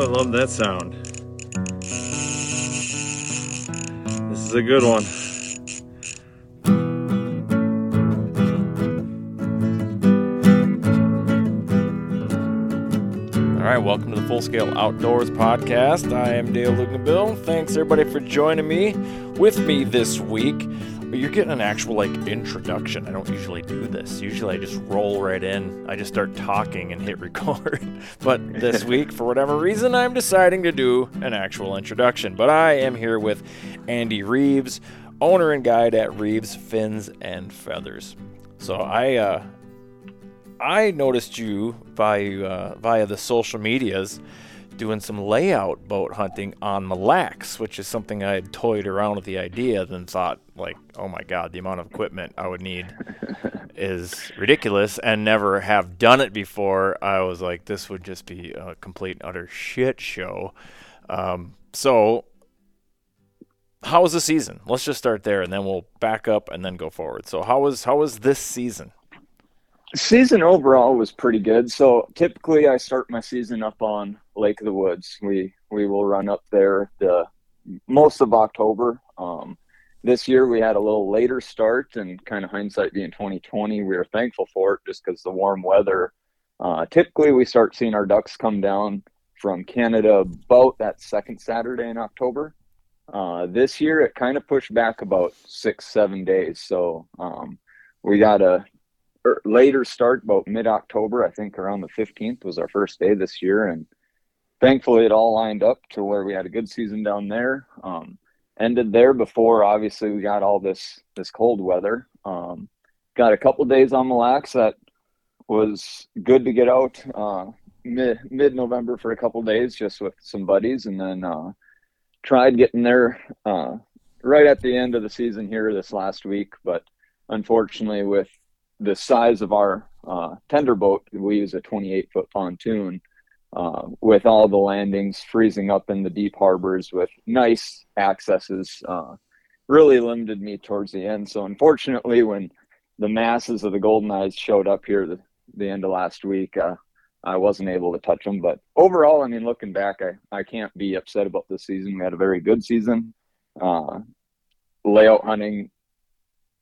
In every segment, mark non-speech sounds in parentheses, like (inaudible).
I love that sound. This is a good one. All right, welcome to the Full Scale Outdoors podcast. I am Dale Luganville. Thanks everybody for joining me. With me this week, you're getting an actual like introduction. I don't usually do this. Usually I just roll right in. I just start talking and hit (laughs) record. but this (laughs) week, for whatever reason, I'm deciding to do an actual introduction. But I am here with Andy Reeves, owner and guide at Reeves Fins and Feathers. So I uh, I noticed you via uh, via the social medias doing some layout boat hunting on Mille Lacs, which is something I had toyed around with the idea, then thought like, oh my god, the amount of equipment I would need (laughs) is ridiculous, and never have done it before. I was like, this would just be a complete and utter shit show. Um, so. How was the season? Let's just start there, and then we'll back up and then go forward. So, how was how was this season? Season overall was pretty good. So typically I start my season up on Lake of the Woods. We we will run up there the most of October. Um, this year we had a little later start, and kind of hindsight being 2020, we were thankful for it just because the warm weather. Uh, typically we start seeing our ducks come down from Canada about that second Saturday in October. Uh, this year it kind of pushed back about six seven days, so um, we got a later start about mid October. I think around the 15th was our first day this year, and thankfully it all lined up to where we had a good season down there. Um, ended there before obviously we got all this this cold weather. Um, got a couple days on Mille Lacs that was good to get out uh, mid mid November for a couple days just with some buddies, and then uh, tried getting there uh, right at the end of the season here this last week, but unfortunately with the size of our uh, tender boat, we use a 28 foot pontoon uh, with all the landings freezing up in the deep harbors with nice accesses. Uh, really limited me towards the end. So unfortunately, when the masses of the golden eyes showed up here the, the end of last week, uh, I wasn't able to touch them. But overall, I mean, looking back, I, I can't be upset about this season. We had a very good season. Uh, layout hunting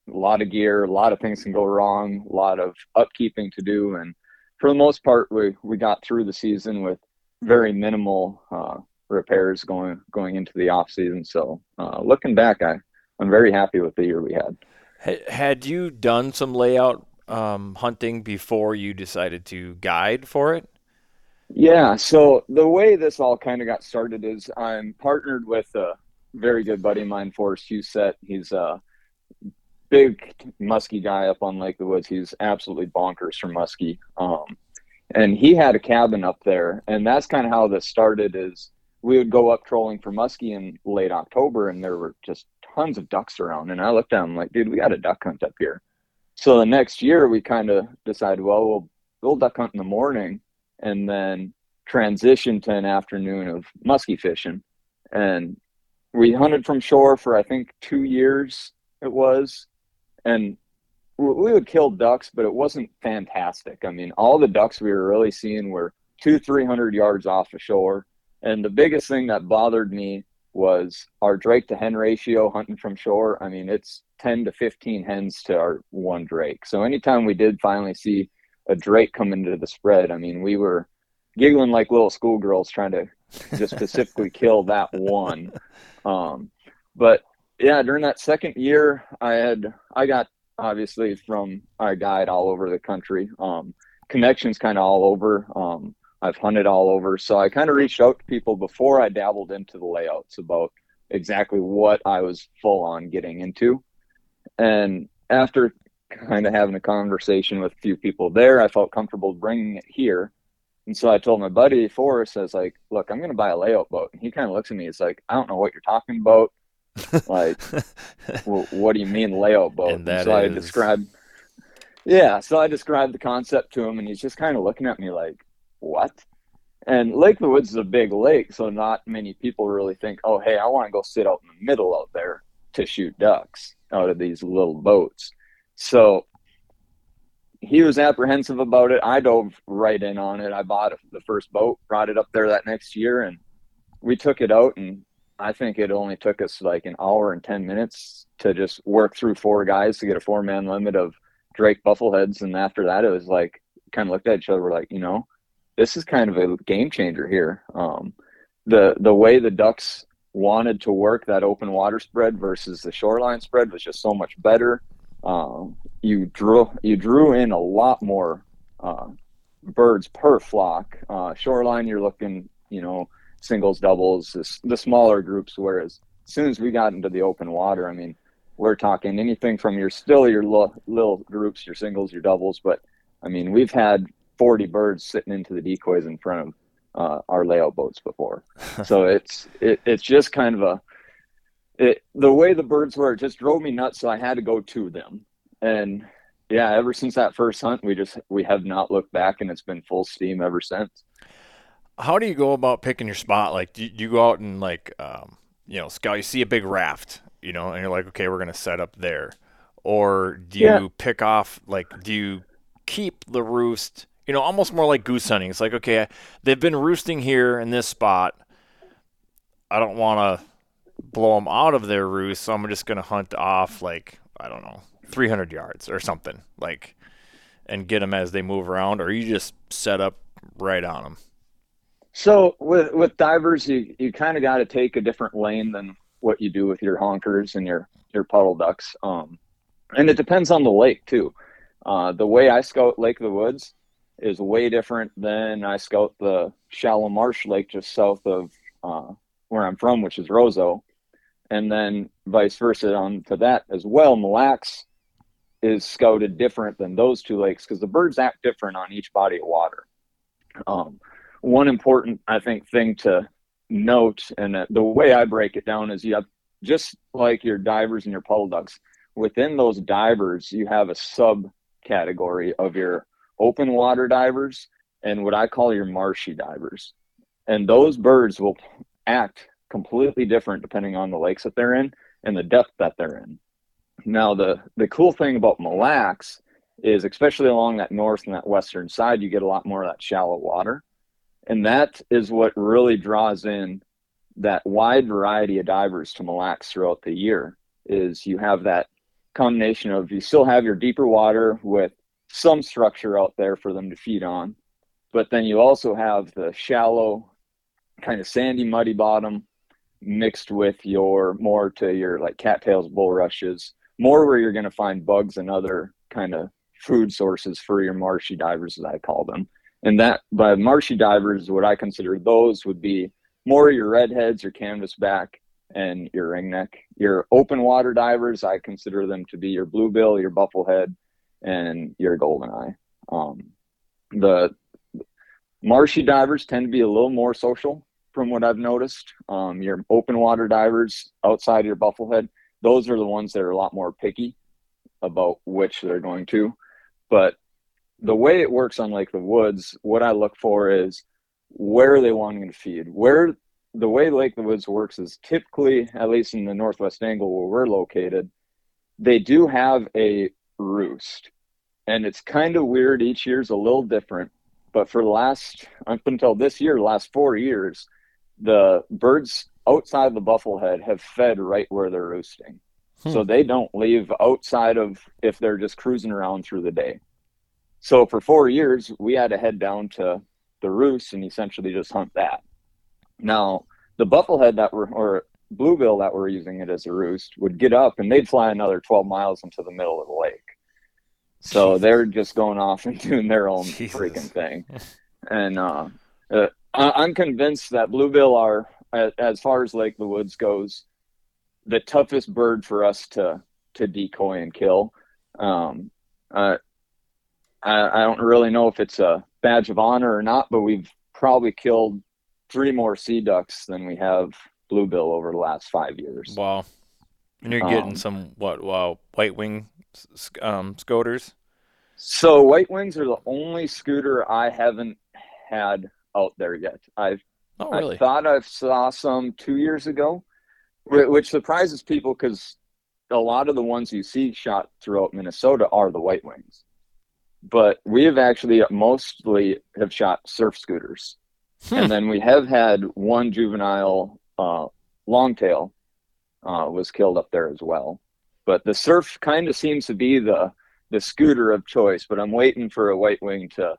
a lot of gear, a lot of things can go wrong, a lot of upkeeping to do, and for the most part, we we got through the season with very minimal uh, repairs going going into the off season. So uh, looking back, I I'm very happy with the year we had. Had you done some layout um, hunting before you decided to guide for it? Yeah, so the way this all kind of got started is I'm partnered with a very good buddy of mine, Forrest Huset. He's a big muskie guy up on Lake of the Woods. He's absolutely bonkers for muskie. Um, and he had a cabin up there, and that's kind of how this started. Is we would go up trolling for muskie in late October, and there were just tons of ducks around. And I looked at him like, dude, we got a duck hunt up here. So the next year, we kind of decided, well, we'll we'll duck hunt in the morning and then transition to an afternoon of muskie fishing. And we hunted from shore for I think two years it was, and we would kill ducks, but it wasn't fantastic. I mean, all the ducks we were really seeing were two, three hundred yards off the shore. And the biggest thing that bothered me was our drake to hen ratio hunting from shore. I mean, it's 10 to 15 hens to our one drake. So anytime we did finally see a drake come into the spread, I mean, we were giggling like little schoolgirls trying to just specifically kill that one. (laughs) Um, but yeah, during that second year, I had I got obviously from I guide all over the country. Um, connections kind of all over. Um, I've hunted all over, so I kind of reached out to people before I dabbled into the layouts about exactly what I was full on getting into. And after kind of having a conversation with a few people there, I felt comfortable bringing it here. And so I told my buddy Forrest, I was like, look, I'm going to buy a layout boat. And he kind of looks at me. He's like, I don't know what you're talking about. Like, (laughs) well, what do you mean layout boat? And so I is- described, yeah. So I described the concept to him and he's just kind of looking at me like, what? And Lake the Woods is a big lake. So not many people really think, oh, hey, I want to go sit out in the middle out there to shoot ducks out of these little boats. So he was apprehensive about it. I dove right in on it. I bought the first boat, brought it up there that next year, and we took it out. And I think it only took us like an hour and 10 minutes to just work through four guys to get a four man limit of Drake Buffleheads. And after that, it was like, kind of looked at each other, we're like, you know, this is kind of a game changer here. Um, the, the way the ducks wanted to work that open water spread versus the shoreline spread was just so much better. Um, you drew you drew in a lot more uh, birds per flock. Uh, shoreline, you're looking, you know, singles, doubles, the, the smaller groups. Whereas as soon as we got into the open water, I mean, we're talking anything from your still your little, little groups, your singles, your doubles. But I mean, we've had 40 birds sitting into the decoys in front of uh, our layout boats before. (laughs) so it's it, it's just kind of a it, the way the birds were, it just drove me nuts. So I had to go to them, and yeah, ever since that first hunt, we just we have not looked back, and it's been full steam ever since. How do you go about picking your spot? Like, do you, go out and like, um, you know, scout? You see a big raft, you know, and you're like, okay, we're gonna set up there, or do you Yeah. pick off? Like, do you keep the roost? You know, almost more like goose hunting. It's like, okay, they've been roosting here in this spot. I don't want to blow them out of their roost, so I'm just gonna hunt off like I don't know, 300 yards or something, like, and get them as they move around, or you just set up right on them. So with with divers, you you kind of got to take a different lane than what you do with your honkers and your your puddle ducks. Um, and it depends on the lake too. Uh, the way I scout Lake of the Woods is way different than I scout the shallow marsh lake just south of uh, where I'm from, which is Roseau, and then vice versa on to that as well. Mille Lacs is scouted different than those two lakes because the birds act different on each body of water. Um, one important, I think, thing to note, and uh, the way I break it down is you have just like your divers and your puddle ducks. Within those divers, you have a subcategory of your open water divers and what I call your marshy divers. And those birds will act completely different depending on the lakes that they're in and the depth that they're in. Now, the the cool thing about Mille Lacs is, especially along that north and that western side, you get a lot more of that shallow water, and that is what really draws in that wide variety of divers to Mille Lacs throughout the year. Is you have that combination of you still have your deeper water with some structure out there for them to feed on, but then you also have the shallow, kind of sandy, muddy bottom mixed with your more to your like cattails, bulrushes, more where you're going to find bugs and other kind of food sources for your marshy divers, as I call them. And that by marshy divers, what I consider those would be more your redheads, your canvasback, and your ringneck. Your open water divers, I consider them to be your bluebill, your bufflehead, and your goldeneye. Um, the marshy divers tend to be a little more social from what I've noticed. Um, your open water divers outside your bufflehead, those are the ones that are a lot more picky about which they're going to. But the way it works on Lake the Woods, what I look for is where are they wanting to feed? Where the way Lake the Woods works is typically, at least in the northwest angle where we're located, they do have a roost. And it's kind of weird. Each year's a little different. But for the last, up until this year, last four years, the birds outside the bufflehead have fed right where they're roosting. Hmm. So they don't leave outside of if they're just cruising around through the day. So for four years, we had to head down to the roost and essentially just hunt that. Now, the bufflehead that were, or bluebill that were using it as a roost would get up and they'd fly another 12 miles into the middle of the lake. So they're just going off and (laughs) doing their own Jesus. freaking thing. (laughs) And uh, uh, I'm convinced that bluebill are, as far as Lake the Woods goes, the toughest bird for us to to decoy and kill. Um, uh, I, I don't really know if it's a badge of honor or not, but we've probably killed three more sea ducks than we have bluebill over the last five years. Wow. And you're getting um, some what? Wow, white wing um, scoters. So white wings are the only scoter I haven't had out there yet. I've oh, really? I thought I saw some two years ago, which surprises people because a lot of the ones you see shot throughout Minnesota are the white wings but we have actually mostly have shot surf scoters. Hmm. And then we have had one juvenile uh, longtail uh, was killed up there as well. But the surf kind of seems to be the the scoter of choice. But I'm waiting for a white wing to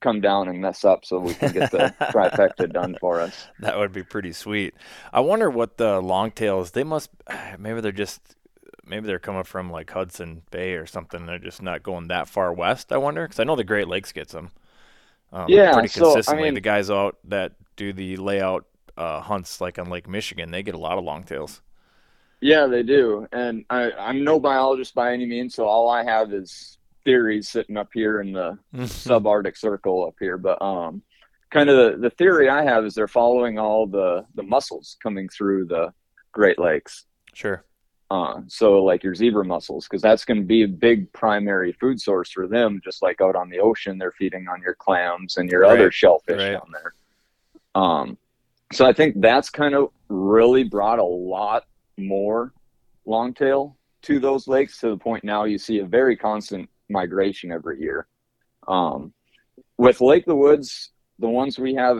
come down and mess up so we can get the (laughs) trifecta done for us. That would be pretty sweet. I wonder what the longtails. They must (sighs) maybe they're just maybe they're coming from like Hudson Bay or something. They're just not going that far west. I wonder because I know the Great Lakes gets them. Um, yeah, pretty consistently. So, I mean, the guys out that do the layout uh, hunts like on Lake Michigan, they get a lot of longtails. Yeah, they do, and I, I'm no biologist by any means, so all I have is theories sitting up here in the (laughs) subarctic circle up here. But um, kind of the, the theory I have is they're following all the the mussels coming through the Great Lakes. Sure. Uh, so like your zebra mussels, because that's going to be a big primary food source for them. Just like out on the ocean, they're feeding on your clams and your right. other shellfish right. down there. Um, so I think that's kind of really brought a lot more longtail to those lakes to the point now you see a very constant migration every year. Um, with Lake the Woods, the ones we have,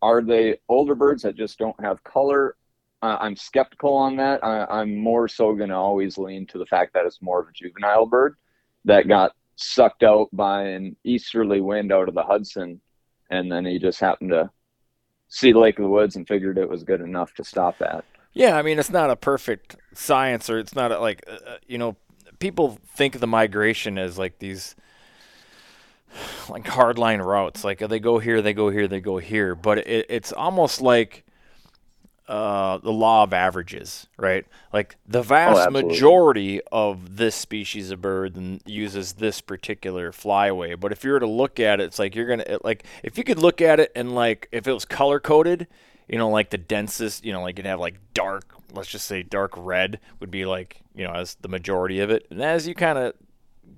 are they older birds that just don't have color I'm skeptical on that. I, am more so going to always lean to the fact that it's more of a juvenile bird that got sucked out by an easterly wind out of the Hudson, and then he just happened to see Lake of the Woods and figured it was good enough to stop at. Yeah, I mean it's not a perfect science, or it's not a, like uh, uh you know people think of the migration as like these like hardline routes, like they go here, they go here, they go here, but it, it's almost like uh, the law of averages, right? Like the vast oh, majority of this species of bird uses this particular flyway. But if you were to look at it, it's like you're gonna like if you could look at it and like if it was color coded, you know, like the densest, you know, like you'd have like dark, let's just say dark red would be like you know as the majority of it, and as you kind of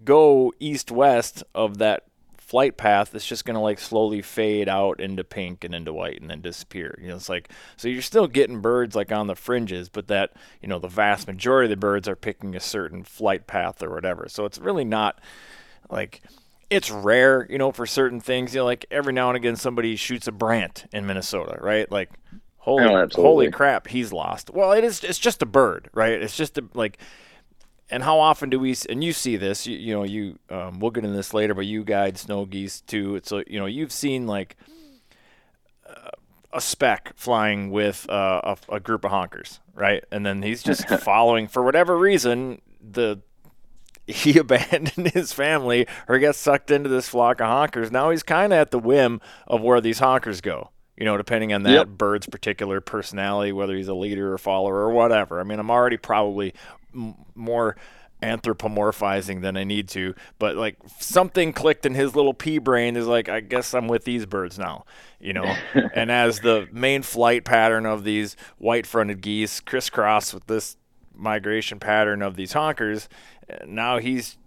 go east west of that flight path it's just going to like slowly fade out into pink and into white and then disappear you know it's like so you're still getting birds like on the fringes but that you know the vast majority of the birds are picking a certain flight path or whatever so it's really not like it's rare you know for certain things you know like every now and again somebody shoots a brant in minnesota right? Like holy oh, holy crap he's lost. Well it is it's just a bird right? It's just a, like and how often do we and you see this you, you know you um, we'll get into this later but you guide snow geese too it's so you know you've seen like uh, a speck flying with uh, a, a, group of honkers right and then he's just (laughs) following for whatever reason the he (laughs) abandoned his family or got sucked into this flock of honkers. Now he's kind of at the whim of where these honkers go. You know, depending on that Yep. bird's particular personality, whether he's a leader or follower or whatever. I mean, I'm already probably m- more anthropomorphizing than I need to, but like something clicked in his little pea brain is like, I guess I'm with these birds now, you know. (laughs) and as the main flight pattern of these white-fronted geese crisscross with this migration pattern of these honkers, uh, now he's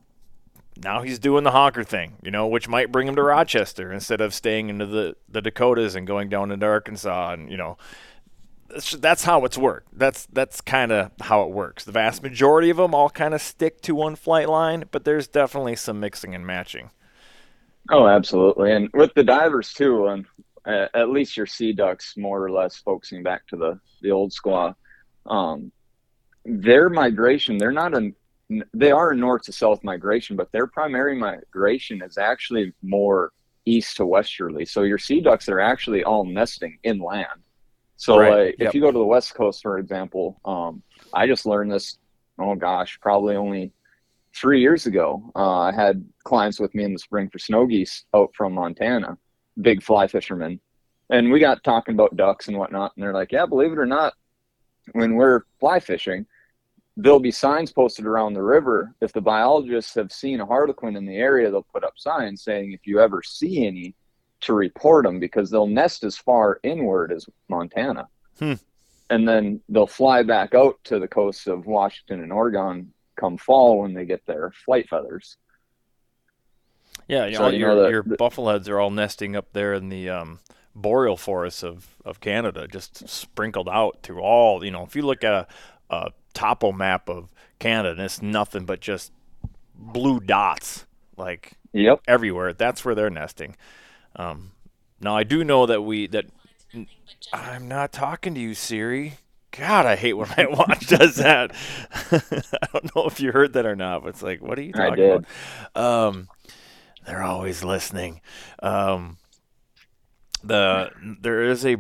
now he's doing the honker thing, you know, which might bring him to Rochester instead of staying into the, the Dakotas and going down into Arkansas and you know that's, how it's worked. That's that's kind of how it works. The vast majority of them all kind of stick to one flight line, but there's definitely some mixing and matching. Oh, absolutely. And with the divers too, and at least your sea ducks, more or less focusing back to the the old squaw, um, their migration, they're not a they are a north to south migration, but their primary migration is actually more east to westerly. So your sea ducks are actually all nesting inland. So Right. like, Yep. if you go to the west coast, for example, um, I just learned this. Oh gosh, probably only three years ago. Uh, I had clients with me in the spring for snow geese out from Montana, big fly fishermen, and we got talking about ducks and whatnot. And they're like, "Yeah, believe it or not, when we're fly fishing, there'll be signs posted around the river. If the biologists have seen a harlequin in the area, they'll put up signs saying if you ever see any, to report them because they'll nest as far inward as Montana." Hmm. And then they'll fly back out to the coasts of Washington and Oregon come fall when they get their flight feathers. Yeah, you So, know, you your know, the- your buffleheads are all nesting up there in the um, boreal forests of, of Canada, just sprinkled out through all. You know, if you look at a, a topo map of Canada, and it's nothing but just blue dots, like Yep. everywhere. That's where they're nesting. Um, now I do know that we that I'm not talking to you, Siri. God, I hate when my (laughs) watch does that. (laughs) I don't know if you heard that or not, but it's like, what are you I talking did. about? Um, they're always listening. Um, the there is a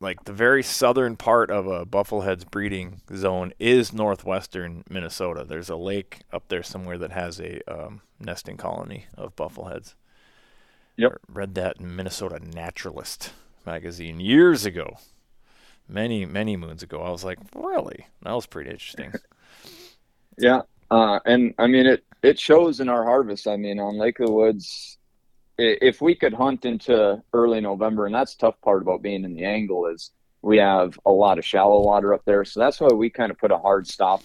like the very southern part of a bufflehead's breeding zone is northwestern Minnesota. There's a lake up there somewhere that has a um, nesting colony of buffleheads. Yep. Read that in Minnesota Naturalist magazine years ago. Many, many moons ago. I was like, really? That was pretty interesting. (laughs) Yeah. Uh, and I mean, it, it shows in our harvest. I mean, on Lake of the Woods, if we could hunt into early November, and that's the tough part about being in the angle is we have a lot of shallow water up there. So that's why we kind of put a hard stop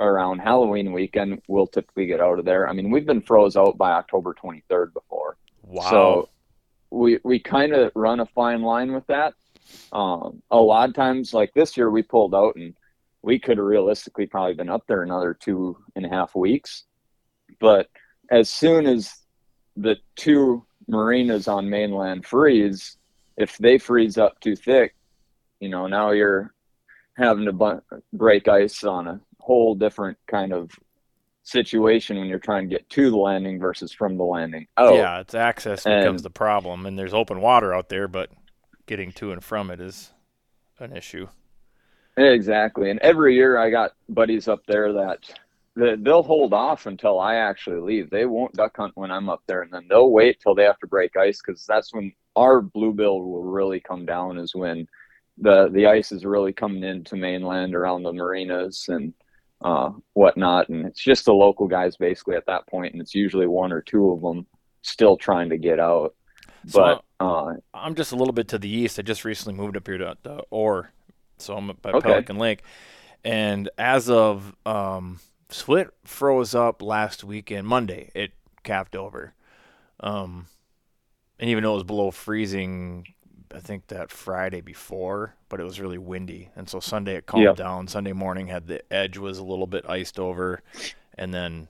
around Halloween weekend. We'll typically get out of there. I mean, we've been froze out by October 23rd before. Wow. So we we kind of run a fine line with that. Um, a lot of times, like this year, we pulled out and we could have realistically probably been up there another two and a half weeks. But as soon as the two marinas on mainland freeze, if they freeze up too thick, you know, now you're having to bu- break ice on a whole different kind of situation when you're trying to get to the landing versus from the landing. Oh, yeah, it's access becomes the problem, and there's open water out there, but getting to and from it is an issue. Exactly. And every year I got buddies up there that, that they'll hold off until I actually leave. They won't duck hunt when I'm up there and then they'll wait till they have to break ice because that's when our bluebill will really come down is when the the ice is really coming into mainland around the marinas and uh, whatnot. And it's just the local guys basically at that point, and it's usually one or two of them still trying to get out. So But uh, I'm just a little bit to the east. I just recently moved up here to the Orr, so I'm by Okay. Pelican Lake. And as of um, Split froze up last weekend, Monday. It capped over, um, and even though it was below freezing, I think that Friday before, but it was really windy, and so Sunday it calmed Yep. down. Sunday morning had the edge was a little bit iced over, and then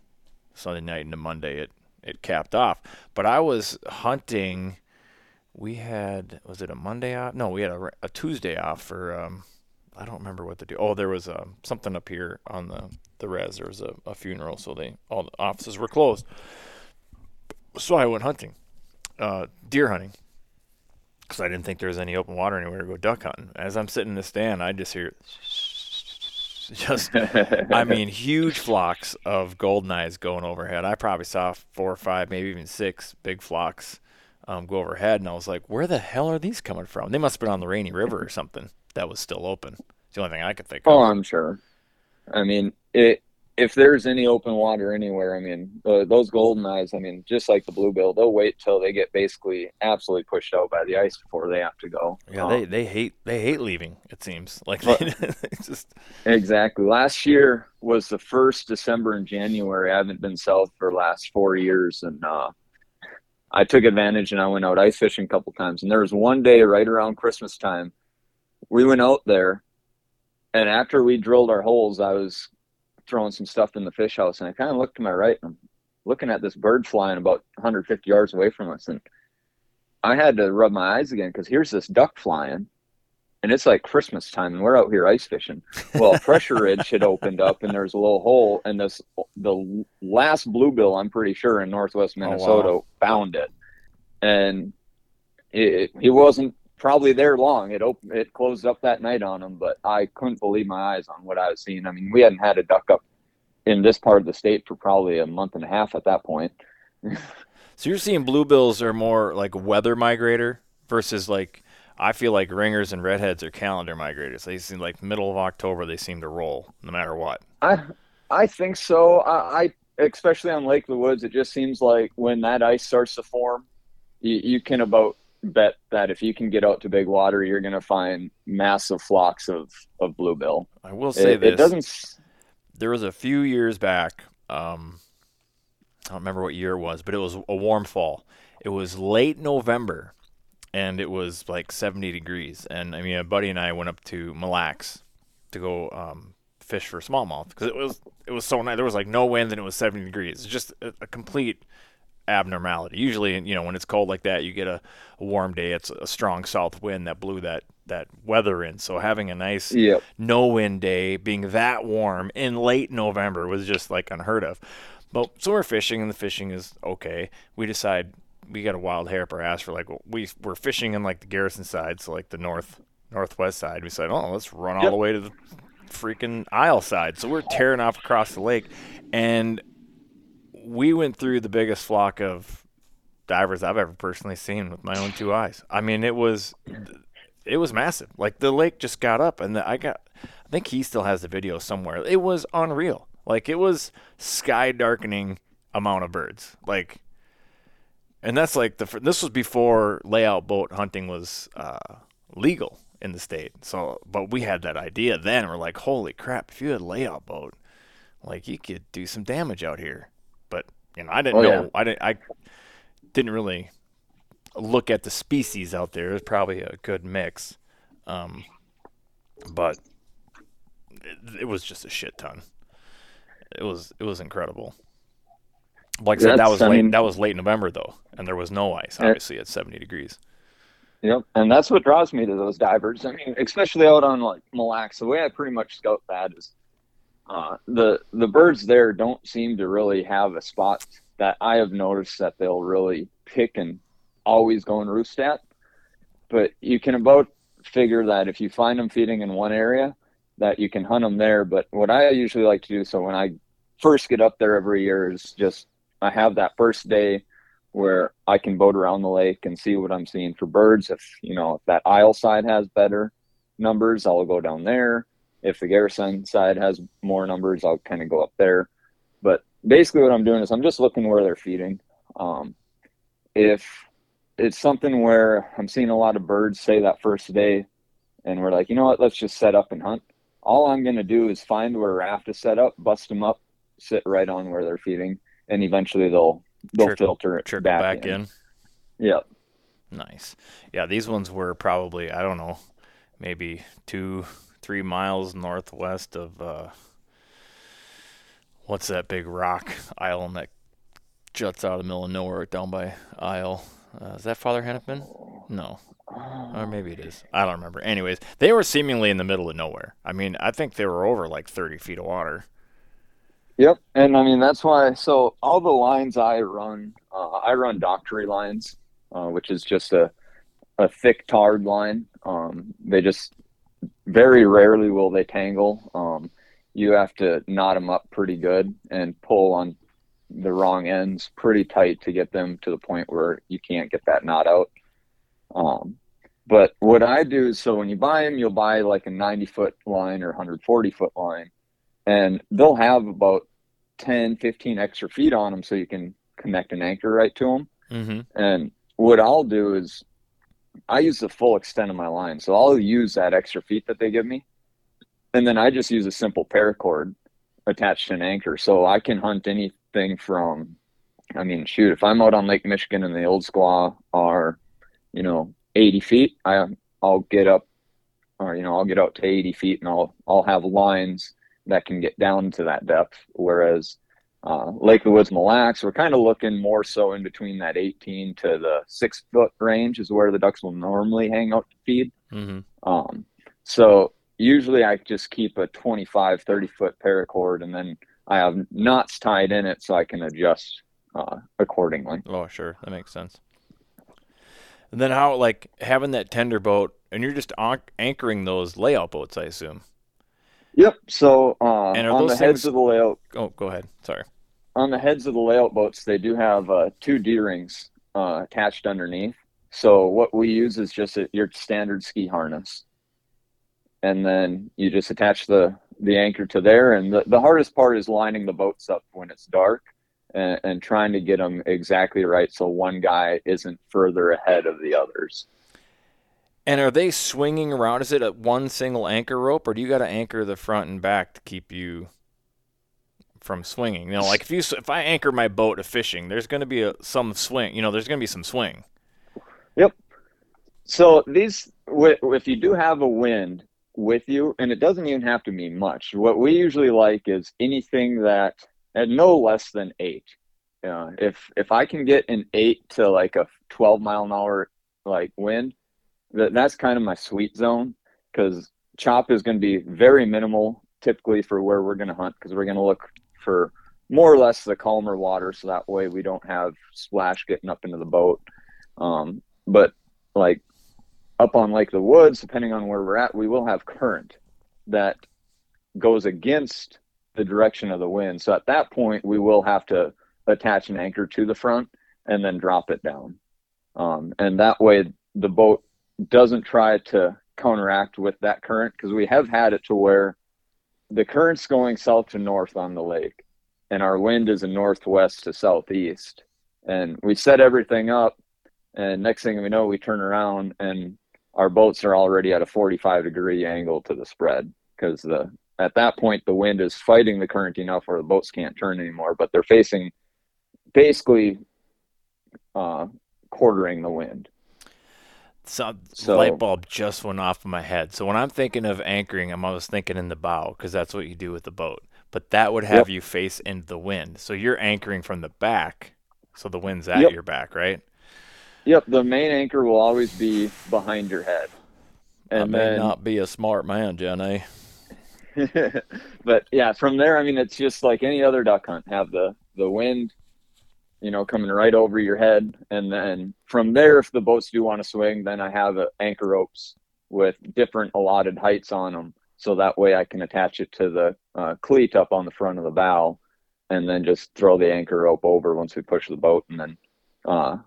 Sunday night into Monday it it capped off. But I was hunting we had was it a Monday off? No, we had a, a Tuesday off for um, I don't remember what to do. Oh, there was uh, something up here on the the res. There was a, a funeral, so they all the offices were closed. So I went hunting, uh, deer hunting, because I didn't think there was any open water anywhere to go duck hunting. As I'm sitting in the stand, I just hear (laughs) just I (laughs) mean, huge flocks of golden eyes going overhead. I probably saw four or five, maybe even six big flocks um, go overhead, and I was like, "Where the hell are these coming from?" They must have been on the Rainy River or something that was still open. It's the only thing I could think Oh, of. I'm sure. I mean, it, if there's any open water anywhere, I mean, uh, those golden eyes, I mean, just like the bluebill, they'll wait till they get basically absolutely pushed out by the ice before they have to go. Yeah, Um, they, they hate they hate leaving. It seems (laughs) like they, (laughs) they just Exactly. Last year was the first December and January. I haven't been south for the last four years, and uh, I took advantage and I went out ice fishing a couple times. And there was one day right around Christmas time, we went out there, and after we drilled our holes, I was throwing some stuff in the fish house, and I kind of looked to my right, and I'm looking at this bird flying about 150 yards away from us, and I had to rub my eyes again because here's this duck flying. And it's like Christmas time, and we're out here ice fishing well, pressure ridge had opened up, and there's a little hole, and this the last bluebill, I'm pretty sure, in northwest Oh, wow. Minnesota, found it, and it, he wasn't probably there long. It opened, it closed up that night on them, but I couldn't believe my eyes on what I was seeing. I mean, we hadn't had a duck up in this part of the state for probably a month and a half at that point. (laughs) So you're seeing bluebills are more like weather migrator versus like I feel like ringers and redheads are calendar migrators. They seem like middle of October they seem to roll no matter what. I I think so. I, I especially on Lake of the Woods, it just seems like when that ice starts to form, you, you can about bet that if you can get out to big water, you're going to find massive flocks of of bluebill. I will say It, this. it doesn't. there was a few years back. Um, I don't remember what year it was, but it was a warm fall. It was late November, and it was like 70 degrees. And I mean, a buddy and I went up to Mille Lacs to go um, fish for smallmouth because it was it was so nice. There was like no wind, and it was 70 degrees. It's just a, a complete abnormality. Usually, you know, when it's cold like that, you get a, a warm day. It's a strong south wind that blew that that weather in. So having a nice Yep. no wind day being that warm in late November was just like unheard of. But so we're fishing and the fishing is okay. We decide we got a wild hair up our ass for like we we're fishing in like the Garrison side, so like the north northwest side. We said, oh, let's run all Yep. the way to the freaking Isle side. So we're tearing off across the lake, and we went through the biggest flock of divers I've ever personally seen with my own two eyes. I mean, it was it was massive. Like the lake just got up, and the, I got. I think he still has the video somewhere. It was unreal. Like it was sky darkening amount of birds. Like, and that's like the. This was before layout boat hunting was uh, legal in the state. So, but we had that idea then. We're like, holy crap! If you had layout boat, like you could do some damage out here. You know, I didn't Oh, know. yeah. I didn't. I didn't really look at the species out there. It's probably a good mix, um, but it, it was just a shit ton. It was it was incredible. Like I said, that was I late. mean- that was late November though, and there was no ice. Obviously, at seventy degrees. Yep. And that's what draws me to those divers. I mean, especially out on like Mille Lacs, the way I pretty much scout that is uh, the the birds there don't seem to really have a spot that I have noticed that they'll really pick and always go and roost at. But you can about figure that if you find them feeding in one area, that you can hunt them there. But what I usually like to do, so when I first get up there every year, is just I have that first day where I can boat around the lake and see what I'm seeing for birds. If you know if that Isle side has better numbers, I'll go down there. If the Garrison side has more numbers, I'll kind of go up there. But basically, what I'm doing is I'm just looking where they're feeding. Um, if it's something where I'm seeing a lot of birds, say that first day, and we're like, you know what, let's just set up and hunt. All I'm going to do is find where raft is set up, bust them up, sit right on where they're feeding, and eventually they'll they'll Trickle- filter it Trickle back, back, in. in. Yeah. Nice. Yeah, these ones were probably I don't know, maybe two, three miles northwest of uh, what's that big rock island that juts out of the middle of nowhere down by Isle? Uh, is that Father Hennepin? No, or maybe it is. I don't remember. Anyways, they were seemingly in the middle of nowhere. I mean, I think they were over like 30 feet of water. Yep, and I mean that's why. So all the lines I run, uh, I run doctory lines, uh, which is just a a thick tarred line. Um, they just very rarely will they tangle. Um, you have to knot them up pretty good and pull on the wrong ends pretty tight to get them to the point where you can't get that knot out. Um, but what I do is so when you buy them, you'll buy like a 90 foot line or 140 foot line, and they'll have about 10, 15 extra feet on them so you can connect an anchor right to them. Mm-hmm. And what I'll do is I use the full extent of my line. So I'll use that extra feet that they give me. And then I just use a simple paracord attached to an anchor. So I can hunt anything from, I mean, shoot, if I'm out on Lake Michigan and the old squaw are, you know, 80 feet, I, I'll get up or, you know, I'll get out to 80 feet and I'll, I'll have lines that can get down to that depth. Whereas uh, Lake of the Woods Mille Lacs, we're kind of looking more so in between that 18 to the six foot range is where the ducks will normally hang out to feed. Mm-hmm. Um, so usually I just keep a 25, 30 foot paracord and then I have knots tied in it so I can adjust uh, accordingly. Oh, sure, that makes sense. And then how, like, having that tender boat, and you're just an- anchoring those layout boats, I assume. Yep. So uh, And on the those heads of the layout, Oh, go ahead. Sorry. On the heads of the layout boats, they do have uh, two D rings uh, attached underneath. So what we use is just a, your standard ski harness, and then you just attach the the anchor to there. And the, the hardest part is lining the boats up when it's dark and, and trying to get them exactly right so one guy isn't further ahead of the others. And are they swinging around? Is it a one single anchor rope, or do you got to anchor the front and back to keep you from swinging? You know, like if you if I anchor my boat to fishing, there's going to be a, some swing. You know, there's going to be some swing. Yep. So these, if you do have a wind with you, and it doesn't even have to mean much. What we usually like is anything that at no less than eight. Uh, if if I can get an eight to like a twelve mile an hour like wind, that that's kind of my sweet zone because chop is going to be very minimal typically for where we're going to hunt because we're going to look for more or less the calmer water so that way we don't have splash getting up into the boat. Um, but like up on Lake the Woods, depending on where we're at, we will have current that goes against the direction of the wind. So at that point, we will have to attach an anchor to the front and then drop it down. Um, and that way, the boat doesn't try to counteract with that current because we have had it to where the current's going south to north on the lake and our wind is a northwest to southeast. And we set everything up and next thing we know, we turn around and our boats are already at a 45 degree angle to the spread because the at that point the wind is fighting the current enough where the boats can't turn anymore, but they're facing basically uh, quartering the wind. So, So- light bulb just went off in my head. So when I'm thinking of anchoring, I'm always thinking in the bow because that's what you do with the boat. But that would have Yep. you face into the wind. So you're anchoring from the back, so the wind's at Yep. your back, right? Yep, the main anchor will always be behind your head. I may then not be a smart man, Jenny. (laughs) but yeah, from there, I mean, it's just like any other duck hunt. Have the the wind, you know, coming right over your head, and then from there, if the boats do want to swing, then I have uh, anchor ropes with different allotted heights on them, so that way I can attach it to the uh, cleat up on the front of the bow, and then just throw the anchor rope over once we push the boat, and then uh,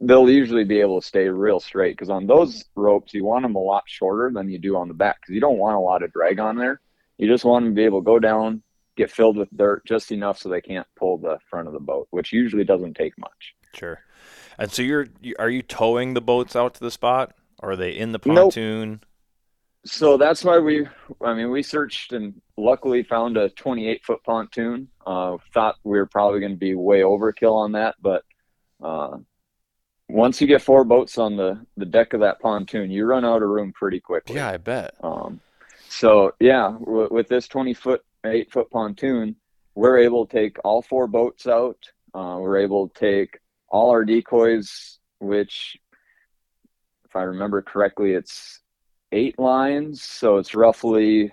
they'll usually be able to stay real straight. Because on those ropes, you want them a lot shorter than you do on the back, because you don't want a lot of drag on there. You just want them to be able to go down, get filled with dirt just enough so they can't pull the front of the boat, which usually doesn't take much. Sure. And so you're you, are you towing the boats out to the spot, or are they in the Nope. pontoon? So that's why we, I mean, we searched and luckily found a 28 foot pontoon. Uh, thought we were probably going to be way overkill on that, but uh, once you get four boats on the, the deck of that pontoon, you run out of room pretty quickly. Yeah, I bet. Um, so yeah, w- with this 20 foot, eight foot pontoon, we're able to take all four boats out. Uh, we're able to take all our decoys, which, if I remember correctly, it's eight lines. So it's roughly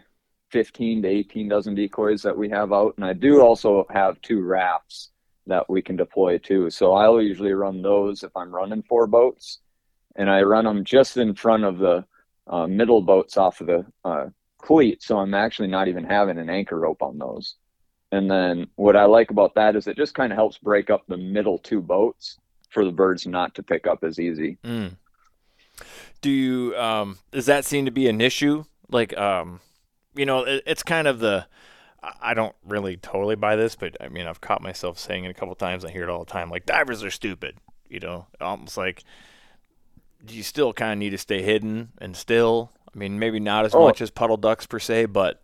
15 to 18 dozen decoys that we have out. And I do also have two rafts that we can deploy too. So I'll usually run those if I'm running four boats. And I run them just in front of the uh, middle boats off of the uh, cleat, so I'm actually not even having an anchor rope on those. And then what I like about that is it just kind of helps break up the middle two boats for the birds not to pick up as easy. Mm. Do you um does that seem to be an issue? Like um you know, it, it's kind of the I don't really totally buy this, but I mean, I've caught myself saying it a couple times. I hear it all the time. Like divers are stupid, you know, almost like do you still kind of need to stay hidden and still. I mean, maybe not as Oh. much as puddle ducks per se, but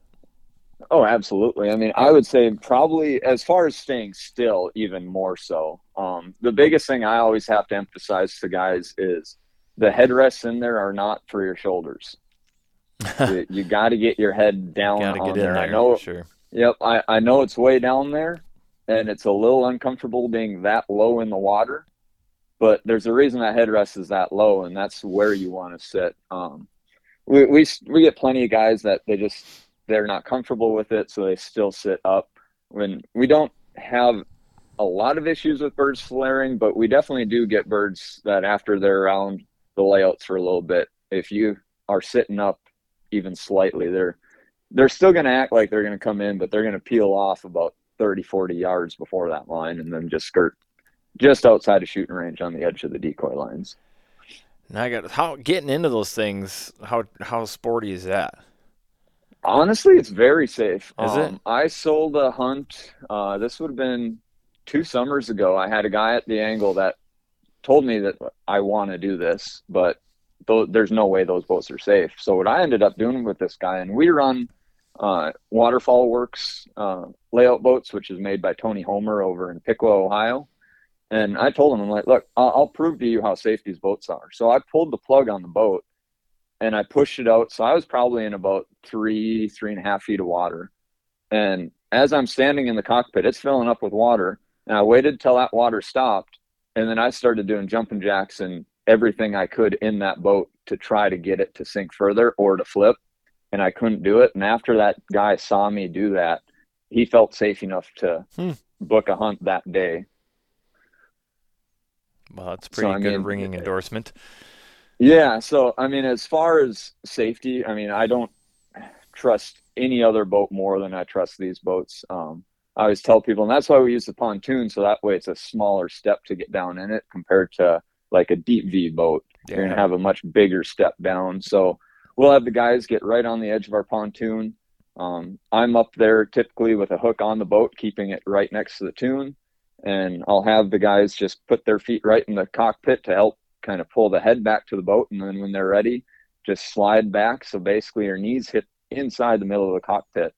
Oh, absolutely. I mean, I would say probably as far as staying still, even more so. Um, the biggest thing I always have to emphasize to guys is the headrests in there are not for your shoulders. (laughs) you you got to get your head down on get in there. there. I know. sure. Yep, I, I know it's way down there, and it's a little uncomfortable being that low in the water. But there's a reason that headrest is that low, and that's where you want to sit. Um, we, we we get plenty of guys that they just they're not comfortable with it, so they still sit up. When we don't have a lot of issues with birds flaring, but we definitely do get birds that after they're around the layouts for a little bit, if you are sitting up even slightly, they're they're still going to act like they're going to come in, but they're going to peel off about 30, 40 yards before that line and then just skirt just outside of shooting range on the edge of the decoy lines. Now I got how getting into those things. How how sporty is that? Honestly, it's very safe. Is it? Um, I sold a hunt. Uh, this would have been two summers ago. I had a guy at the angle that told me that I want to do this, but tho- there's no way those boats are safe. So what I ended up doing with this guy, and we run uh, Waterfowl Works uh, layout boats, which is made by Tony Homer over in Piqua, Ohio. And I told him, I'm like, look, I'll, I'll prove to you how safe these boats are. So I pulled the plug on the boat and I pushed it out. So I was probably in about three, three and a half feet of water. And as I'm standing in the cockpit, it's filling up with water. And I waited till that water stopped. And then I started doing jumping jacks and everything I could in that boat to try to get it to sink further or to flip. And I couldn't do it. And after that guy saw me do that, he felt safe enough to Hmm. book a hunt that day. Well, that's So, pretty I good mean, ringing endorsement. Yeah, so I mean, as far as safety, I mean, I don't trust any other boat more than I trust these boats. Um, I always tell people, and that's why we use the pontoon, so that way it's a smaller step to get down in it compared to like a deep V boat. You're gonna have a much bigger step down. So we'll have the guys get right on the edge of our pontoon. Um, I'm up there typically with a hook on the boat, keeping it right next to the tune, and I'll have the guys just put their feet right in the cockpit to help kind of pull the head back to the boat, and then when they're ready, just slide back. So basically, your knees hit inside the middle of the cockpit,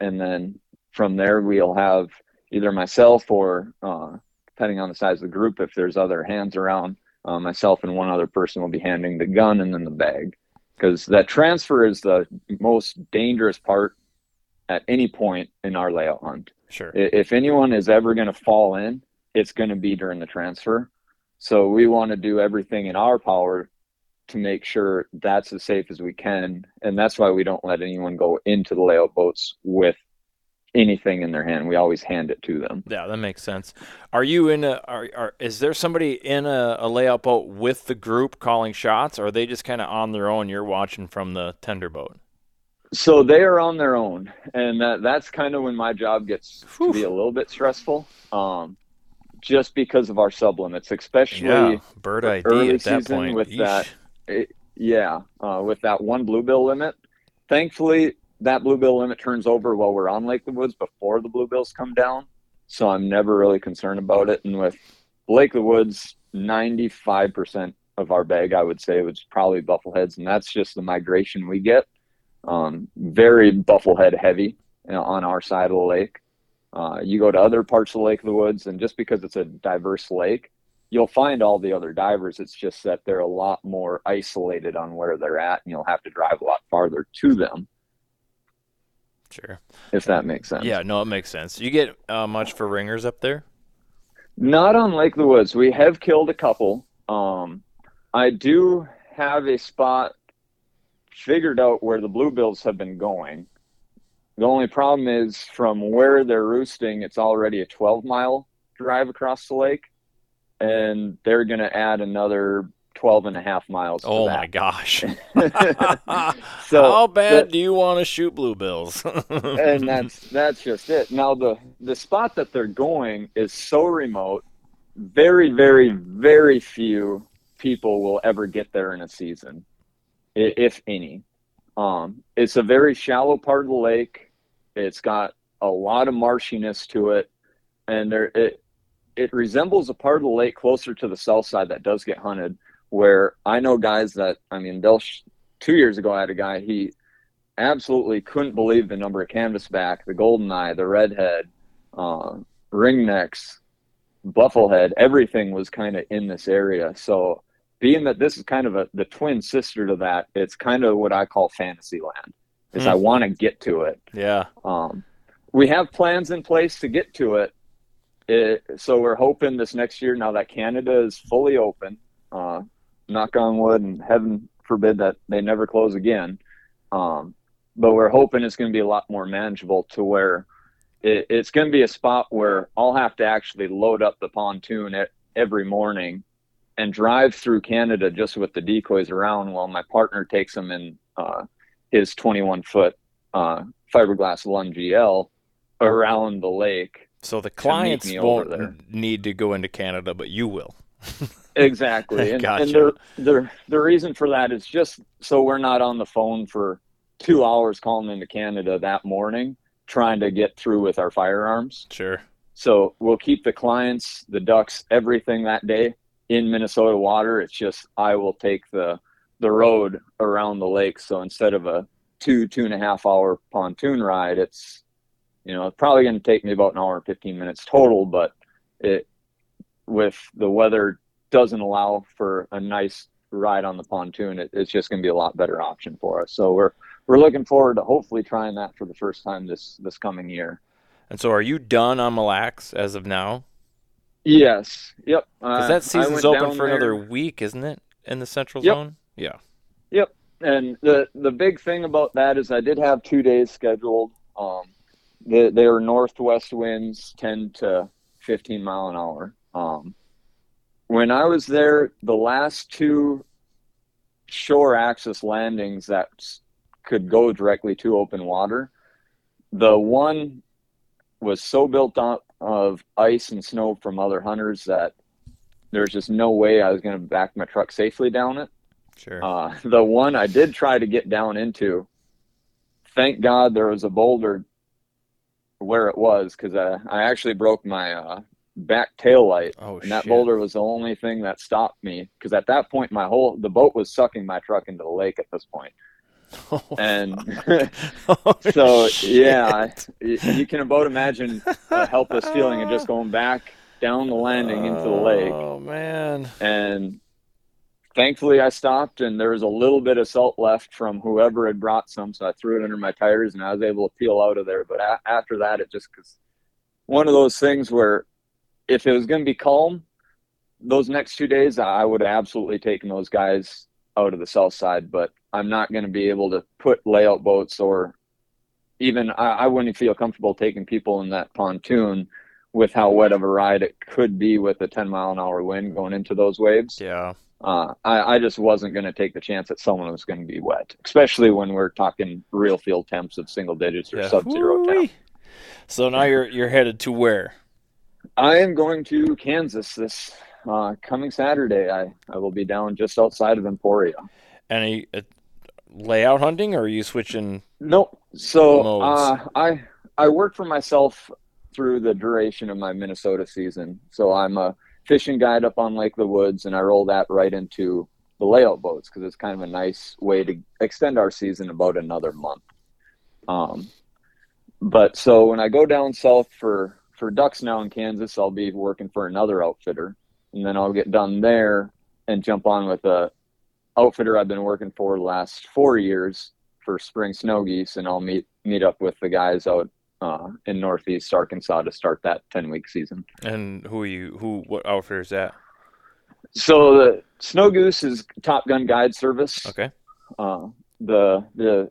and then from there we'll have either myself or, uh, depending on the size of the group, if there's other hands around, uh, myself and one other person will be handing the gun and then the bag, because that transfer is the most dangerous part at any point in our layout hunt Sure. if anyone is ever going to fall in, it's going to be during the transfer. So we want to do everything in our power to make sure that's as safe as we can, and that's why we don't let anyone go into the layout boats with anything in their hand. We always hand it to them. Yeah, that makes sense. Are you in a? Are, are is there somebody in a, a layout boat with the group calling shots, or are they just kind of on their own? You're watching from the tender boat. So they are on their own, and that that's kind of when my job gets to be a little bit stressful, um, just because of our sublimits, especially. Yeah, bird ID early at that point. with Yeesh. that it, yeah, uh, with that one bluebill limit. Thankfully, that bluebill limit turns over while we're on Lake of Woods before the bluebills come down. So I'm never really concerned about it. And with Lake of the Woods, 95% of our bag, I would say, was probably buffleheads. And that's just the migration we get. Um, very bufflehead heavy on our side of the lake. Uh, you go to other parts of the Lake of the Woods, and just because it's a diverse lake, you'll find all the other divers. It's just that they're a lot more isolated on where they're at, and you'll have to drive a lot farther to them, Sure. if that makes sense. Yeah, no, it makes sense. You get uh, much for ringers up there? Not on Lake of the Woods. We have killed a couple. Um, I do have a spot figured out where the bluebills have been going. The only problem is from where they're roosting, it's already a 12 mile drive across the lake. And they're going to add another 12 and a half miles. Oh my gosh. (laughs) (laughs) so How bad the- do you want to shoot bluebills? (laughs) and that's that's just it. Now the the spot that they're going is so remote, very very very few people will ever get there in a season, if any. Um, it's a very shallow part of the lake. It's got a lot of marshiness to it, and there it it resembles a part of the lake closer to the south side that does get hunted. Where I know guys that I mean, they'll. Sh- two years ago, I had a guy he absolutely couldn't believe the number of canvasback, the golden eye, the redhead, uh, ringnecks, bufflehead. Everything was kind of in this area. So, being that this is kind of a the twin sister to that, it's kind of what I call fantasy land. Is Hmm. I want to get to it. yeah. Um, we have plans in place to get to it. it. So we're hoping this next year, now that Canada is fully open, uh, knock on wood, and heaven forbid that they never close again. Um, but we're hoping it's going to be a lot more manageable to where it, it's going to be a spot where I'll have to actually load up the pontoon at, every morning and drive through Canada just with the decoys around while my partner takes them in uh, his 21 foot uh, fiberglass Lund GL around the lake. So the clients won't need to go into Canada, but you will. (laughs) Exactly. And, Gotcha. and the, the, the reason for that is just so we're not on the phone for two hours calling into Canada that morning trying to get through with our firearms. Sure. So we'll keep the clients, the ducks, everything that day in Minnesota water. It's just I will take the the road around the lake. So instead of a two two and a half hour pontoon ride, it's you know probably going to take me about an hour and fifteen minutes total. But it with the weather doesn't allow for a nice ride on the pontoon, it, it's just going to be a lot better option for us. So we're we're looking forward to hopefully trying that for the first time this this coming year. And so are you done on Mille Lacs as of now? Yes. Yep. Because Uh, that season's open for another week, isn't it? In the central Yep. zone? Yeah. Yep. And the the big thing about that is I did have two days scheduled. Um, they they were northwest winds, ten to fifteen mile an hour. Um, when I was there, the last two shore access landings that could go directly to open water, the one was so built up of ice and snow from other hunters that there's just no way I was going to back my truck safely down it. Sure. Uh, the one I did try to get down into, thank God there was a boulder where it was because uh, I actually broke my uh, back tail light, oh, and that shit. boulder was the only thing that stopped me because at that point my whole the boat was sucking my truck into the lake at this point. (laughs) Oh, And (laughs) oh, so shit. yeah, you can about imagine a helpless feeling of just going back down the landing into the lake Oh, man. and thankfully I stopped and there was a little bit of salt left from whoever had brought some so I threw it under my tires and I was able to peel out of there but a- after that it just was one of those things where if it was going to be calm those next two days I would have absolutely taken those guys out of the south side but I'm not going to be able to put layout boats or even I, I wouldn't feel comfortable taking people in that pontoon with how wet of a ride it could be with a 10 mile an hour wind going into those waves Yeah. uh, I, I just wasn't going to take the chance that someone was going to be wet, especially when we're talking real field temps of single digits or yeah. sub-zero temps. So now you're you're headed to where? I am going to Kansas this uh, coming Saturday. I, I will be down just outside of Emporia. Any uh, layout hunting, or are you switching? Nope. So uh, I I work for myself through the duration of my Minnesota season. So I'm a fishing guide up on Lake of the Woods, and I roll that right into the layout boats because it's kind of a nice way to extend our season about another month. Um, but so when I go down south for for ducks now in Kansas, I'll be working for another outfitter, and then I'll get done there and jump on with a outfitter I've been working for the last four years for spring snow geese, and I'll meet meet up with the guys out uh, in Northeast Arkansas to start that ten week season. And who are you? Who? What outfitter is that? So the snow goose is Top Gun Guide Service. Okay. Uh, the the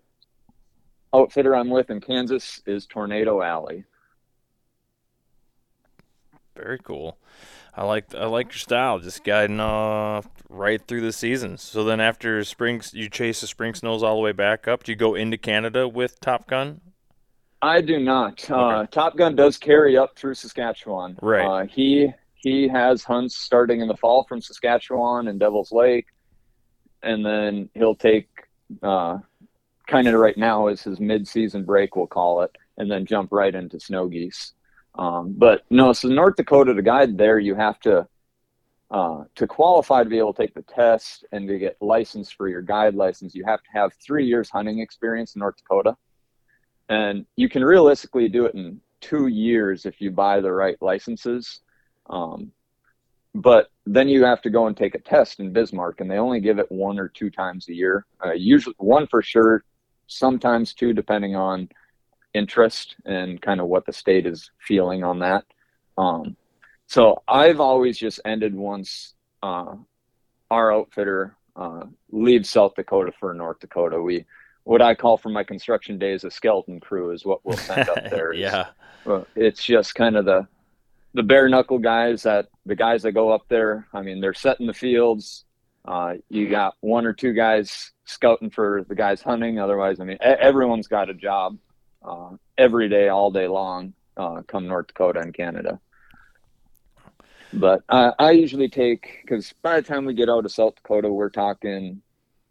outfitter I'm with in Kansas is Tornado Alley. Very cool. I like I like your style, just guiding off right through the season. So then after spring, you chase the spring snows all the way back up. Do you go into Canada with Top Gun? I do not. Uh, Top Gun does carry up through Saskatchewan. Right. Uh, he he has hunts starting in the fall from Saskatchewan and Devil's Lake, and then he'll take uh, kind of right now is his mid-season break, we'll call it, and then jump right into snow geese. Um, but no, so North Dakota to guide there, you have to uh, to qualify to be able to take the test and to get licensed for your guide license. You have to have three years hunting experience in North Dakota, and you can realistically do it in two years if you buy the right licenses. Um, but then you have to go and take a test in Bismarck, and they only give it one or two times a year. Uh, usually one for sure, sometimes two, depending on interest and kind of what the state is feeling on that. Um, so I've always just ended once uh, our outfitter uh, leaves South Dakota for North Dakota. We what I call from my construction days a skeleton crew is what we'll send up (laughs) there. yeah, well, it's just kind of the the bare knuckle guys that the guys that go up there. I mean, they're setting the fields. Uh, you got one or two guys scouting for the guys hunting. Otherwise, I mean, everyone's got a job uh, every day, all day long, uh, come North Dakota and Canada. But uh, I usually take because by the time we get out of South Dakota, we're talking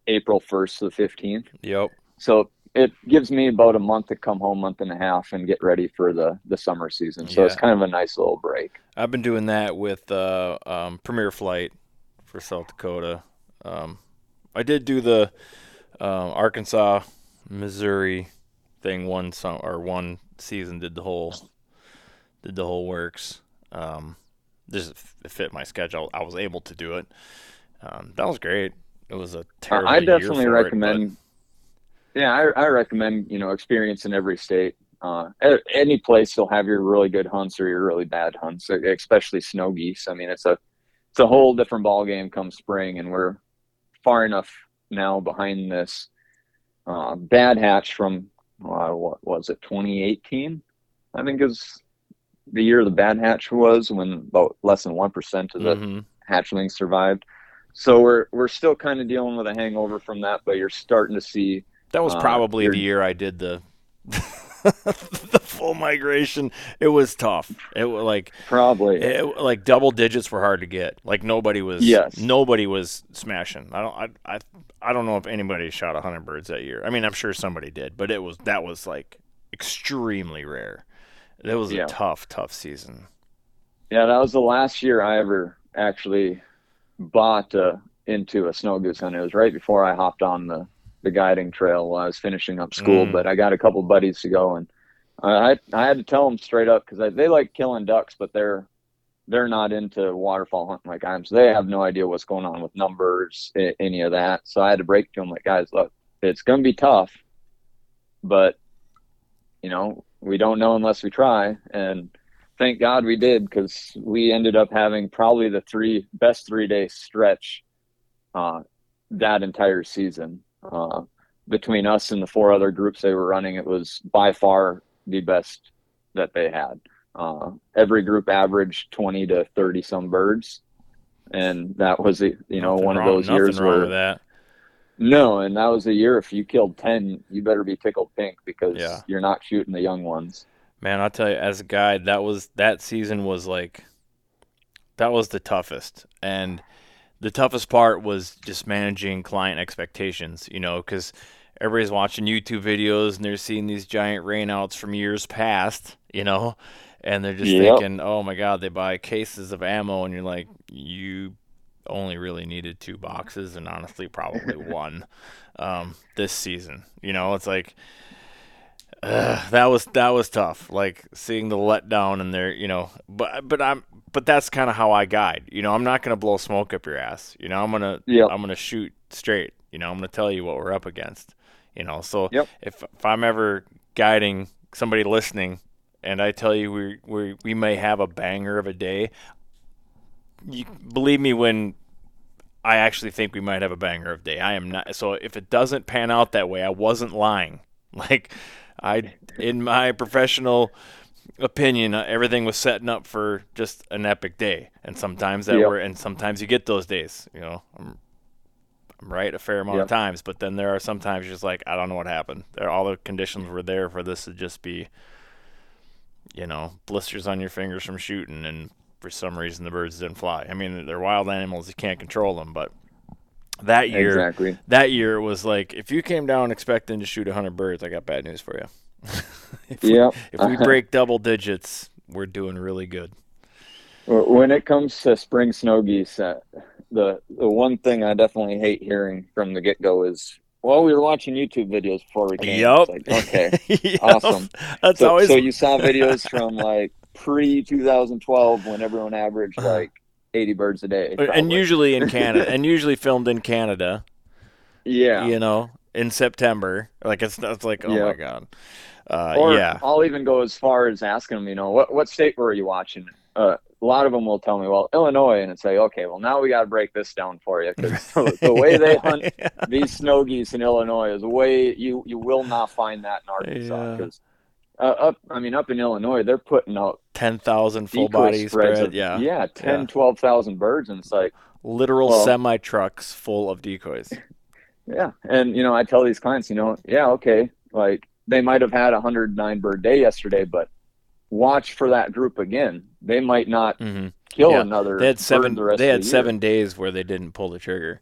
April first to the fifteenth. Yep. So it gives me about a month to come home, month and a half, and get ready for the the summer season. So Yeah. it's kind of a nice little break. I've been doing that with uh, um, Premier Flight for South Dakota. Um, I did do the um, Arkansas, Missouri thing one sum or one season. Did the whole did the whole works. Um, just fit my schedule. I was able to do it. Um, that was great. It was a terrible. I definitely for it, recommend. yeah, I, I recommend you know experience in every state. Uh, any place you'll have your really good hunts or your really bad hunts, especially snow geese. I mean, it's a it's a whole different ball game come spring, and we're far enough now behind this uh, bad hatch from uh, what was it 2018? I think is the year the bad hatch was when about less than one percent of the mhm. hatchlings survived. So we're we're still kind of dealing with a hangover from that, but you're starting to see That was Uh, probably you're- the year I did the (laughs) the full migration. It was tough. It was like probably it, like double digits were hard to get. Like nobody was Yes. nobody was smashing. I don't I, I I don't know if anybody shot a hundred birds that year. I mean, I'm sure somebody did, but it was that was like extremely rare. It was Yeah. a tough, tough season. yeah, that was the last year I ever actually bought uh, into a snow goose hunt. It was right before I hopped on the the guiding trail while I was finishing up school. Mm. But I got a couple buddies to go, and I I had to tell them straight up because they like killing ducks, but they're they're not into waterfowl hunting like I am, so they have no idea what's going on with numbers, any of that. So I had to break to them like, guys, look, it's going to be tough, but you know we don't know unless we try, and thank God we did because we ended up having probably the three best three day stretch uh, that entire season. Uh, between us and the four other groups they were running, it was by far the best that they had. Uh, every group averaged 20 to 30 some birds. And that was, you know, Nothing one wrong- of those years where that. no, and that was a year if you killed 10, you better be tickled pink because Yeah. you're not shooting the young ones. Man, I'll tell you, as a guide, that was that season was like that was the toughest, and the toughest part was just managing client expectations. You know, because everybody's watching YouTube videos and they're seeing these giant rainouts from years past. You know, and they're just Yep. thinking, "Oh my God!" They buy cases of ammo, and you're like, "You only really needed two boxes, and honestly, probably (laughs) one um, this season." You know, it's like. Ugh, that was that was tough. Like seeing the letdown and there, you know. But but I'm but that's kind of how I guide. You know, I'm not gonna blow smoke up your ass. You know, I'm gonna Yep. I'm gonna shoot straight. You know, I'm gonna tell you what we're up against. You know, so Yep. if if I'm ever guiding somebody listening, and I tell you we we we may have a banger of a day, you believe me when I actually think we might have a banger of day. I am not. So if it doesn't pan out that way, I wasn't lying. (laughs) Like I, in my professional opinion, uh, everything was setting up for just an epic day, and sometimes that Yep. were, and sometimes you get those days. You know, I'm, I'm right a fair amount of times, but then there are sometimes you're just like, I don't know what happened. There, all the conditions were there for this to just be, you know, blisters on your fingers from shooting, and for some reason the birds didn't fly. I mean, they're wild animals; you can't control them, but that year, Exactly. that year was like, if you came down expecting to shoot 100 birds, I got bad news for you. (laughs) if, we, if we (laughs) break double digits, we're doing really good. When it comes to spring snow geese, uh, the the one thing I definitely hate hearing from the get go is, "Well, we were watching YouTube videos before we came." It's like, okay. (laughs) Yup. Awesome. That's so, always so you saw videos from like pre 2012 when everyone averaged like 80 birds a day. and usually in Canada, and usually filmed in Canada. yeah. You know, in September. Like it's it's like, oh Yeah. my god. Uh, Or yeah. I'll even go as far as asking them, you know, what what state were you watching? Uh, a lot of them will tell me, well, Illinois, and it's like, okay, well, now we got to break this down for you because (laughs) the way they hunt these snow geese in Illinois is way you you will not find that in Arkansas Yeah. because uh, up I mean up in Illinois they're putting out ten thousand full decoy body spreads spread. of, yeah. yeah 10 Yeah. 12,000 birds and it's like Literal Well- semi trucks full of decoys. (laughs) yeah and you know I tell these clients you know yeah okay like they might have had a 109 bird day yesterday but watch for that group again they might not hmm kill Yeah. another They had seven. the rest They had the seven days where they didn't pull the trigger.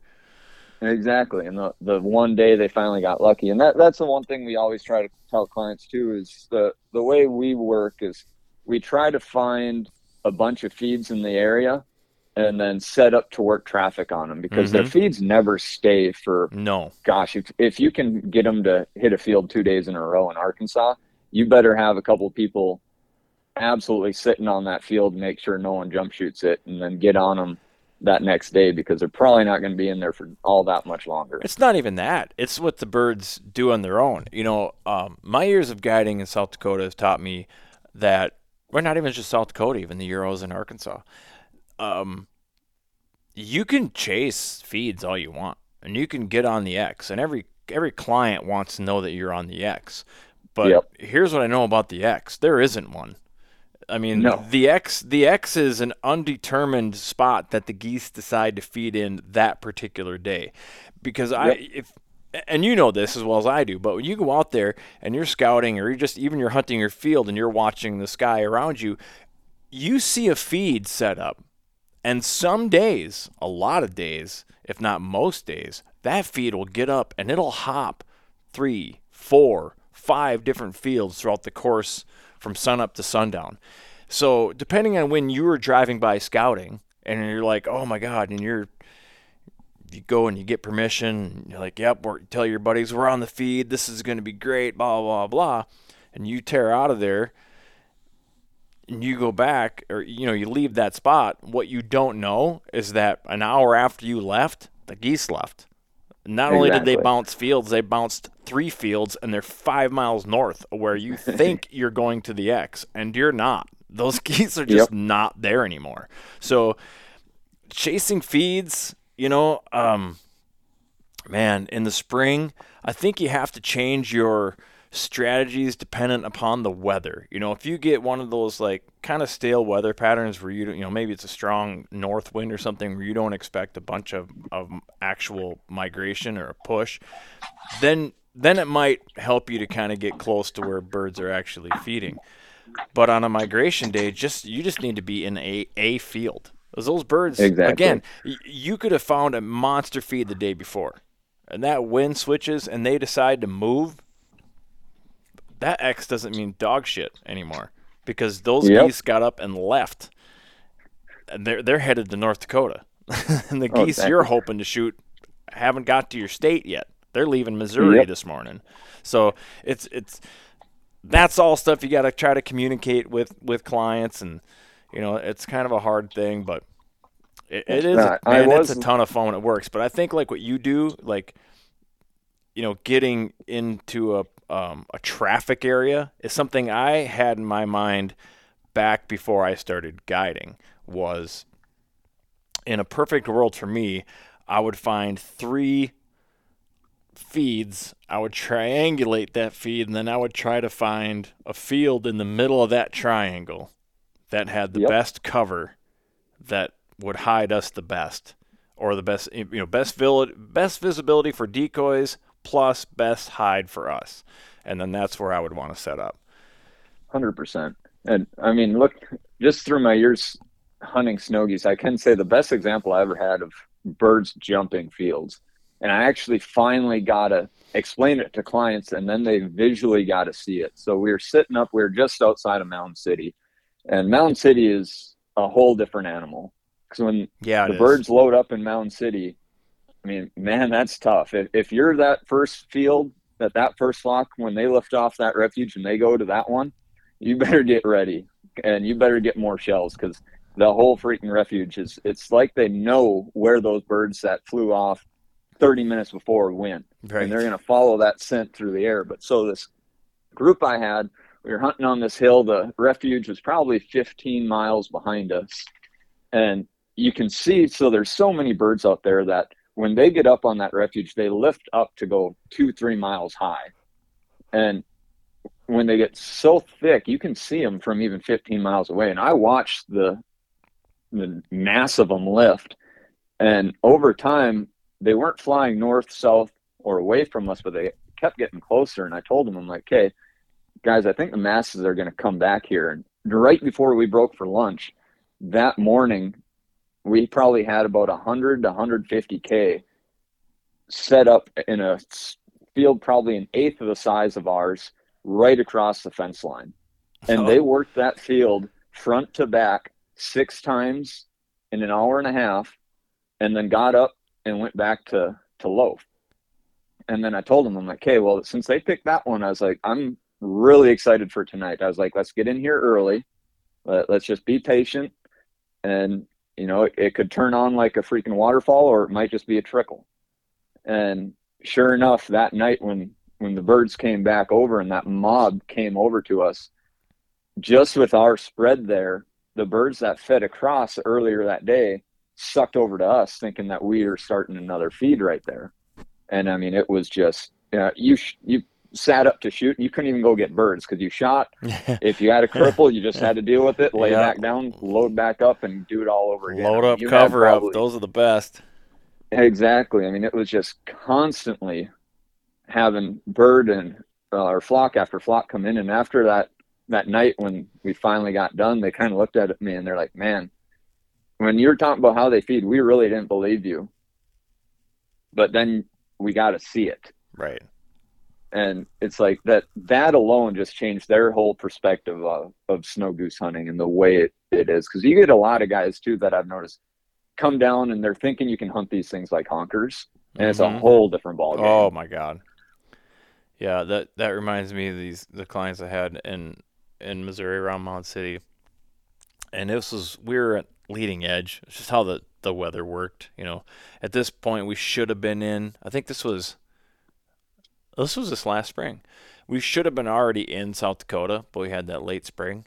Exactly, and the the one day they finally got lucky, and that that's the one thing we always try to tell clients too is the the way we work is we try to find a bunch of feeds in the area, and then set up to work traffic on them because their Mhm. feeds never stay for No. gosh if if you can get them to hit a field two days in a row in Arkansas, you better have a couple people absolutely sitting on that field, make sure no one jump shoots it, and then get on them that next day because they're probably not going to be in there for all that much longer. It's not even that. It's what the birds do on their own. You know, um, my years of guiding in South Dakota has taught me that, or not even just South Dakota, even the Euros in Arkansas. Um, you can chase feeds all you want, and you can get on the X, and every every client wants to know that you're on the X. But Yep. here's what I know about the X: there isn't one. I mean, No. the X the X is an undetermined spot that the geese decide to feed in that particular day, because I if and you know this as well as I do, but when you go out there and you're scouting or you're just even you're hunting your field and you're watching the sky around you, you see a feed set up. And some days, a lot of days, if not most days, that feed will get up and it'll hop three, four, five different fields throughout the course from sunup to sundown. So depending on when you were driving by scouting and you're like, oh my God, and you're you go and you get permission, you're like, yep, we're, tell your buddies we're on the feed, this is gonna be great, blah blah blah, and you tear out of there and you go back or you know you leave that spot what you don't know is that an hour after you left the geese left. Not only did they bounce fields they bounced three fields and they're five miles north of where you (laughs) think you're going to the x and you're not. Those (laughs) geese are just Yep. not there anymore. So chasing feeds you know um man in the spring i think you have to change your strategies dependent upon the weather. You know if you get one of those like kind of stale weather patterns where you don't you know maybe it's a strong north wind or something where you don't expect a bunch of, of actual migration or a push then then it might help you to kind of get close to where birds are actually feeding. But on a migration day just you just need to be in a a field. Those birds Exactly. again y- you could have found a monster feed the day before and that wind switches and they decide to move that X doesn't mean dog shit anymore because those Yep. geese got up and left. And they're they're headed to North Dakota, (laughs) and the Oh, geese exactly. you're hoping to shoot haven't got to your state yet. They're leaving Missouri Yep. this morning, so it's it's that's all stuff you got to try to communicate with with clients, and you know it's kind of a hard thing, but it, it is man, it's a ton of fun when it works. But I think like what you do, like you know, getting into a um, a traffic area is something I had in my mind back before I started guiding. Was in a perfect world for me, I would find three feeds, I would triangulate that feed, and then I would try to find a field in the middle of that triangle that had the Yep. best cover that would hide us the best, or the best you know best vil- best visibility for decoys plus best hide for us, and then that's where I would want to set up. Hundred percent. And I mean, look, just through my years hunting snow geese, I can say the best example I ever had of birds jumping fields. And I actually finally got to explain it to clients, and then they visually got to see it. So we were sitting up, we were just outside of Mountain City, and Mountain City is a whole different animal. Because when Yeah, the is. birds load up in Mountain City, I mean, man, that's tough. If, if you're that first field, that that first flock, when they lift off that refuge and they go to that one, you better get ready and you better get more shells because the whole freaking refuge is. It's like they know where those birds that flew off 30 minutes before went, Right. and they're going to follow that scent through the air. But so this group I had, we were hunting on this hill. The refuge was probably 15 miles behind us, and you can see. So there's so many birds out there that when they get up on that refuge, they lift up to go two, three miles high, and when they get so thick, you can see them from even 15 miles away. And I watched the the mass of them lift, and over time, they weren't flying north, south, or away from us, but they kept getting closer. And I told them, I'm like, okay, guys, I think the masses are going to come back here. And right before we broke for lunch that morning, we probably had about 100 to 150K set up in a field probably an eighth of the size of ours right across the fence line. And Oh. they worked that field front to back six times in an hour and a half and then got up and went back to, to loaf. And then I told them, I'm like, okay, well, since they picked that one, I was like, I'm really excited for tonight. I was like, let's get in here early. Let, let's just be patient. And, you know, it, it could turn on like a freaking waterfall or it might just be a trickle. And sure enough, that night when, when the birds came back over and that mob came over to us, just with our spread there, the birds that fed across earlier that day sucked over to us thinking that we are starting another feed right there. And I mean, it was just, you know, you, sh- you sat up to shoot and you couldn't even go get birds because you shot. (laughs) If you had a cripple, you just had to deal with it, lay Yeah. back down, load back up, and do it all over again. Load I mean, up, cover up. Those are the best. Exactly. I mean, it was just constantly having bird and uh, or flock after flock come in, and after that that night when we finally got done, they kind of looked at me and they're like, "Man, when you're talking about how they feed, we really didn't believe you, but then we got to see it." Right. And it's like that that alone just changed their whole perspective of, of snow goose hunting and the way it, it is because you get a lot of guys too that i've noticed come down and they're thinking you can hunt these things like honkers and it's a Mhm. whole different ball game Oh my god. Yeah, that that reminds me of these the clients I had in in Missouri around Mound City. And this was we were at leading edge. It's just how the the weather worked, you know. At this point we should have been in. I think this was this was this last spring. We should have been already in South Dakota, but we had that late spring.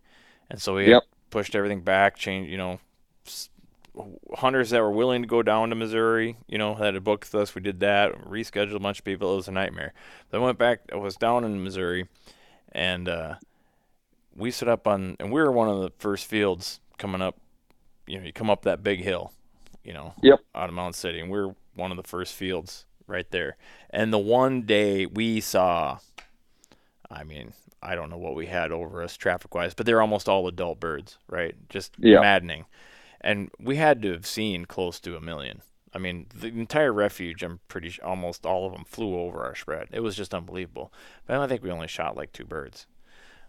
And so we Yep. pushed everything back, changed, you know, hunters that were willing to go down to Missouri, you know, had a book with us. We did that, rescheduled a bunch of people. It was a nightmare. Then went back. I was down in Missouri, and uh, we set up on, and we were one of the first fields coming up. You know, you come up that big hill, you know, Yep. out of Mound City, and we're one of the first fields right there. And the one day we saw, I mean, I don't know what we had over us traffic wise, but they're almost all adult birds, right? Just Yeah. maddening. And we had to have seen close to a million. I mean, the entire refuge, I'm pretty sure almost all of them flew over our spread. It was just unbelievable. But I think we only shot like two birds.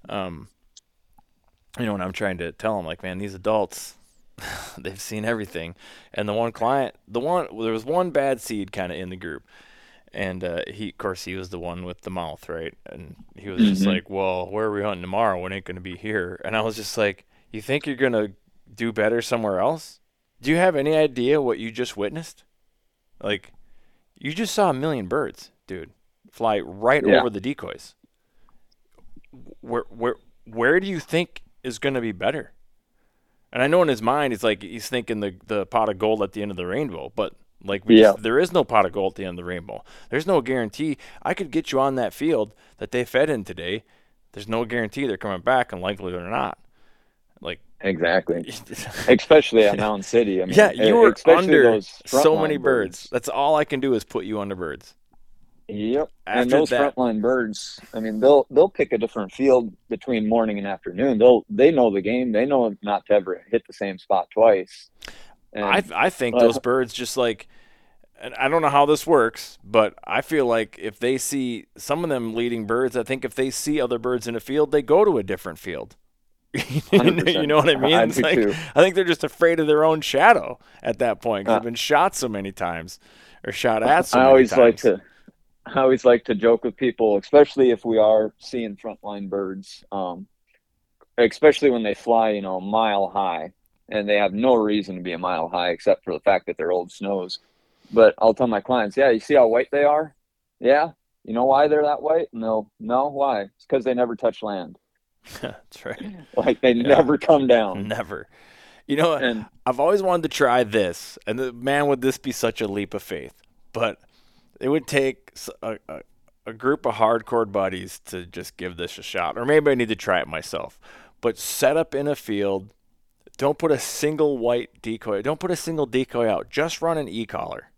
Um, you know, and I'm trying to tell them, like, man, these adults, (sighs) they've seen everything. And the one client, the one, there was one bad seed kind of in the group. And uh, he, of course, he was the one with the mouth, right? And he was just Mhm. like, "Well, where are we hunting tomorrow? It ain't gonna be here." And I was just like, "You think you're gonna do better somewhere else? Do you have any idea what you just witnessed? Like, you just saw a million birds, dude, fly right Yeah. over the decoys. Where, where, where do you think is gonna be better?" And I know in his mind, it's like he's thinking the the pot of gold at the end of the rainbow, but Like we Yeah. just, there is no pot of gold at the end of the rainbow. There's no guarantee I could get you on that field that they fed in today. There's no guarantee they're coming back, and likely they're not. Like, Exactly. (laughs) Especially at Mountain City. I (laughs) mean, yeah, you were under those so many birds. That's all I can do is put you under birds. Yep. After and those that- frontline birds, I mean, they'll they'll pick a different field between morning and afternoon. They'll they know the game. They know not to ever hit the same spot twice. And I I think uh, those birds just like and I don't know how this works, but I feel like if they see some of them leading birds, I think if they see other birds in a field, they go to a different field. (laughs) you know what I mean? I like- I think they're just afraid of their own shadow at that point Uh, they've been shot so many times or shot at (laughs) so I always times. like to I always like to joke with people, especially if we are seeing frontline birds, um, especially when they fly, you know, a mile high, and they have no reason to be a mile high except for the fact that they're old snows. But I'll tell my clients, yeah, you see how white they are? Yeah, you know why they're that white? No, no, why? It's because they never touch land. (laughs) That's right. Like they never come down. Never. You know, And I've always wanted to try this, and the, man, would this be such a leap of faith? But it would take a a group of hardcore buddies to just give this a shot, or maybe I need to try it myself. But set up in a field, don't put a single white decoy, don't put a single decoy out. Just run an e-caller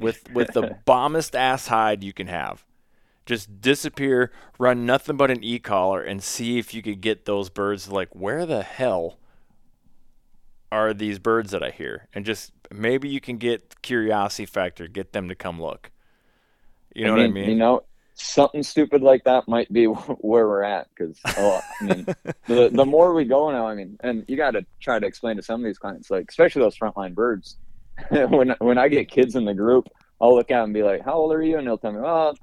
with with the (laughs) bombest ass hide you can have. Just disappear, run nothing but an e-caller, and see if you could get those birds. Like, where the hell are these birds that I hear? And just maybe you can get curiosity factor, get them to come look. You know what I mean? You know, something stupid like that might be (laughs) where we're at because oh, I mean, (laughs) the the more we go now, I mean, and you got to try to explain to some of these clients, like especially those frontline birds. (laughs) when when I get kids in the group, I'll look at them and be like, "How old are you?" And they'll tell me, "Oh,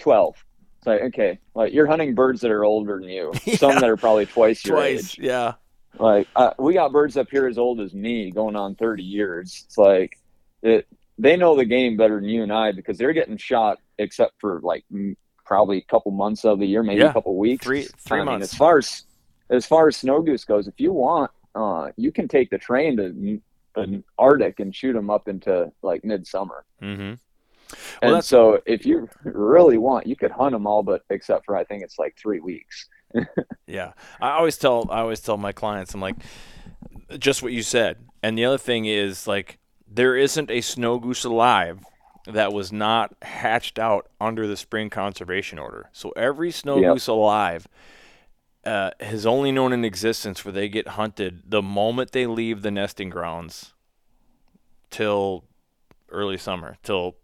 12. It's like, okay, like you're hunting birds that are older than you, some that are probably twice your Twice, age. yeah. Like uh, we got birds up here as old as me, going on 30 years. It's like it. They know the game better than you and I because they're getting shot, except for like m- probably a couple months of the year, maybe Yeah. a couple weeks. Three- three I mean, months. as far as as far as snow goose goes, if you want, uh, you can take the train to the Arctic and shoot them up into like midsummer. Mm-hmm. Well, and so, if you really want, you could hunt them all, but except for I think it's like three weeks. (laughs) Yeah, I always tell I always tell my clients I'm like, just what you said. And the other thing is like there isn't a snow goose alive that was not hatched out under the spring conservation order. So every snow Yep. goose alive uh, has only known an existence where they get hunted the moment they leave the nesting grounds till early summer, till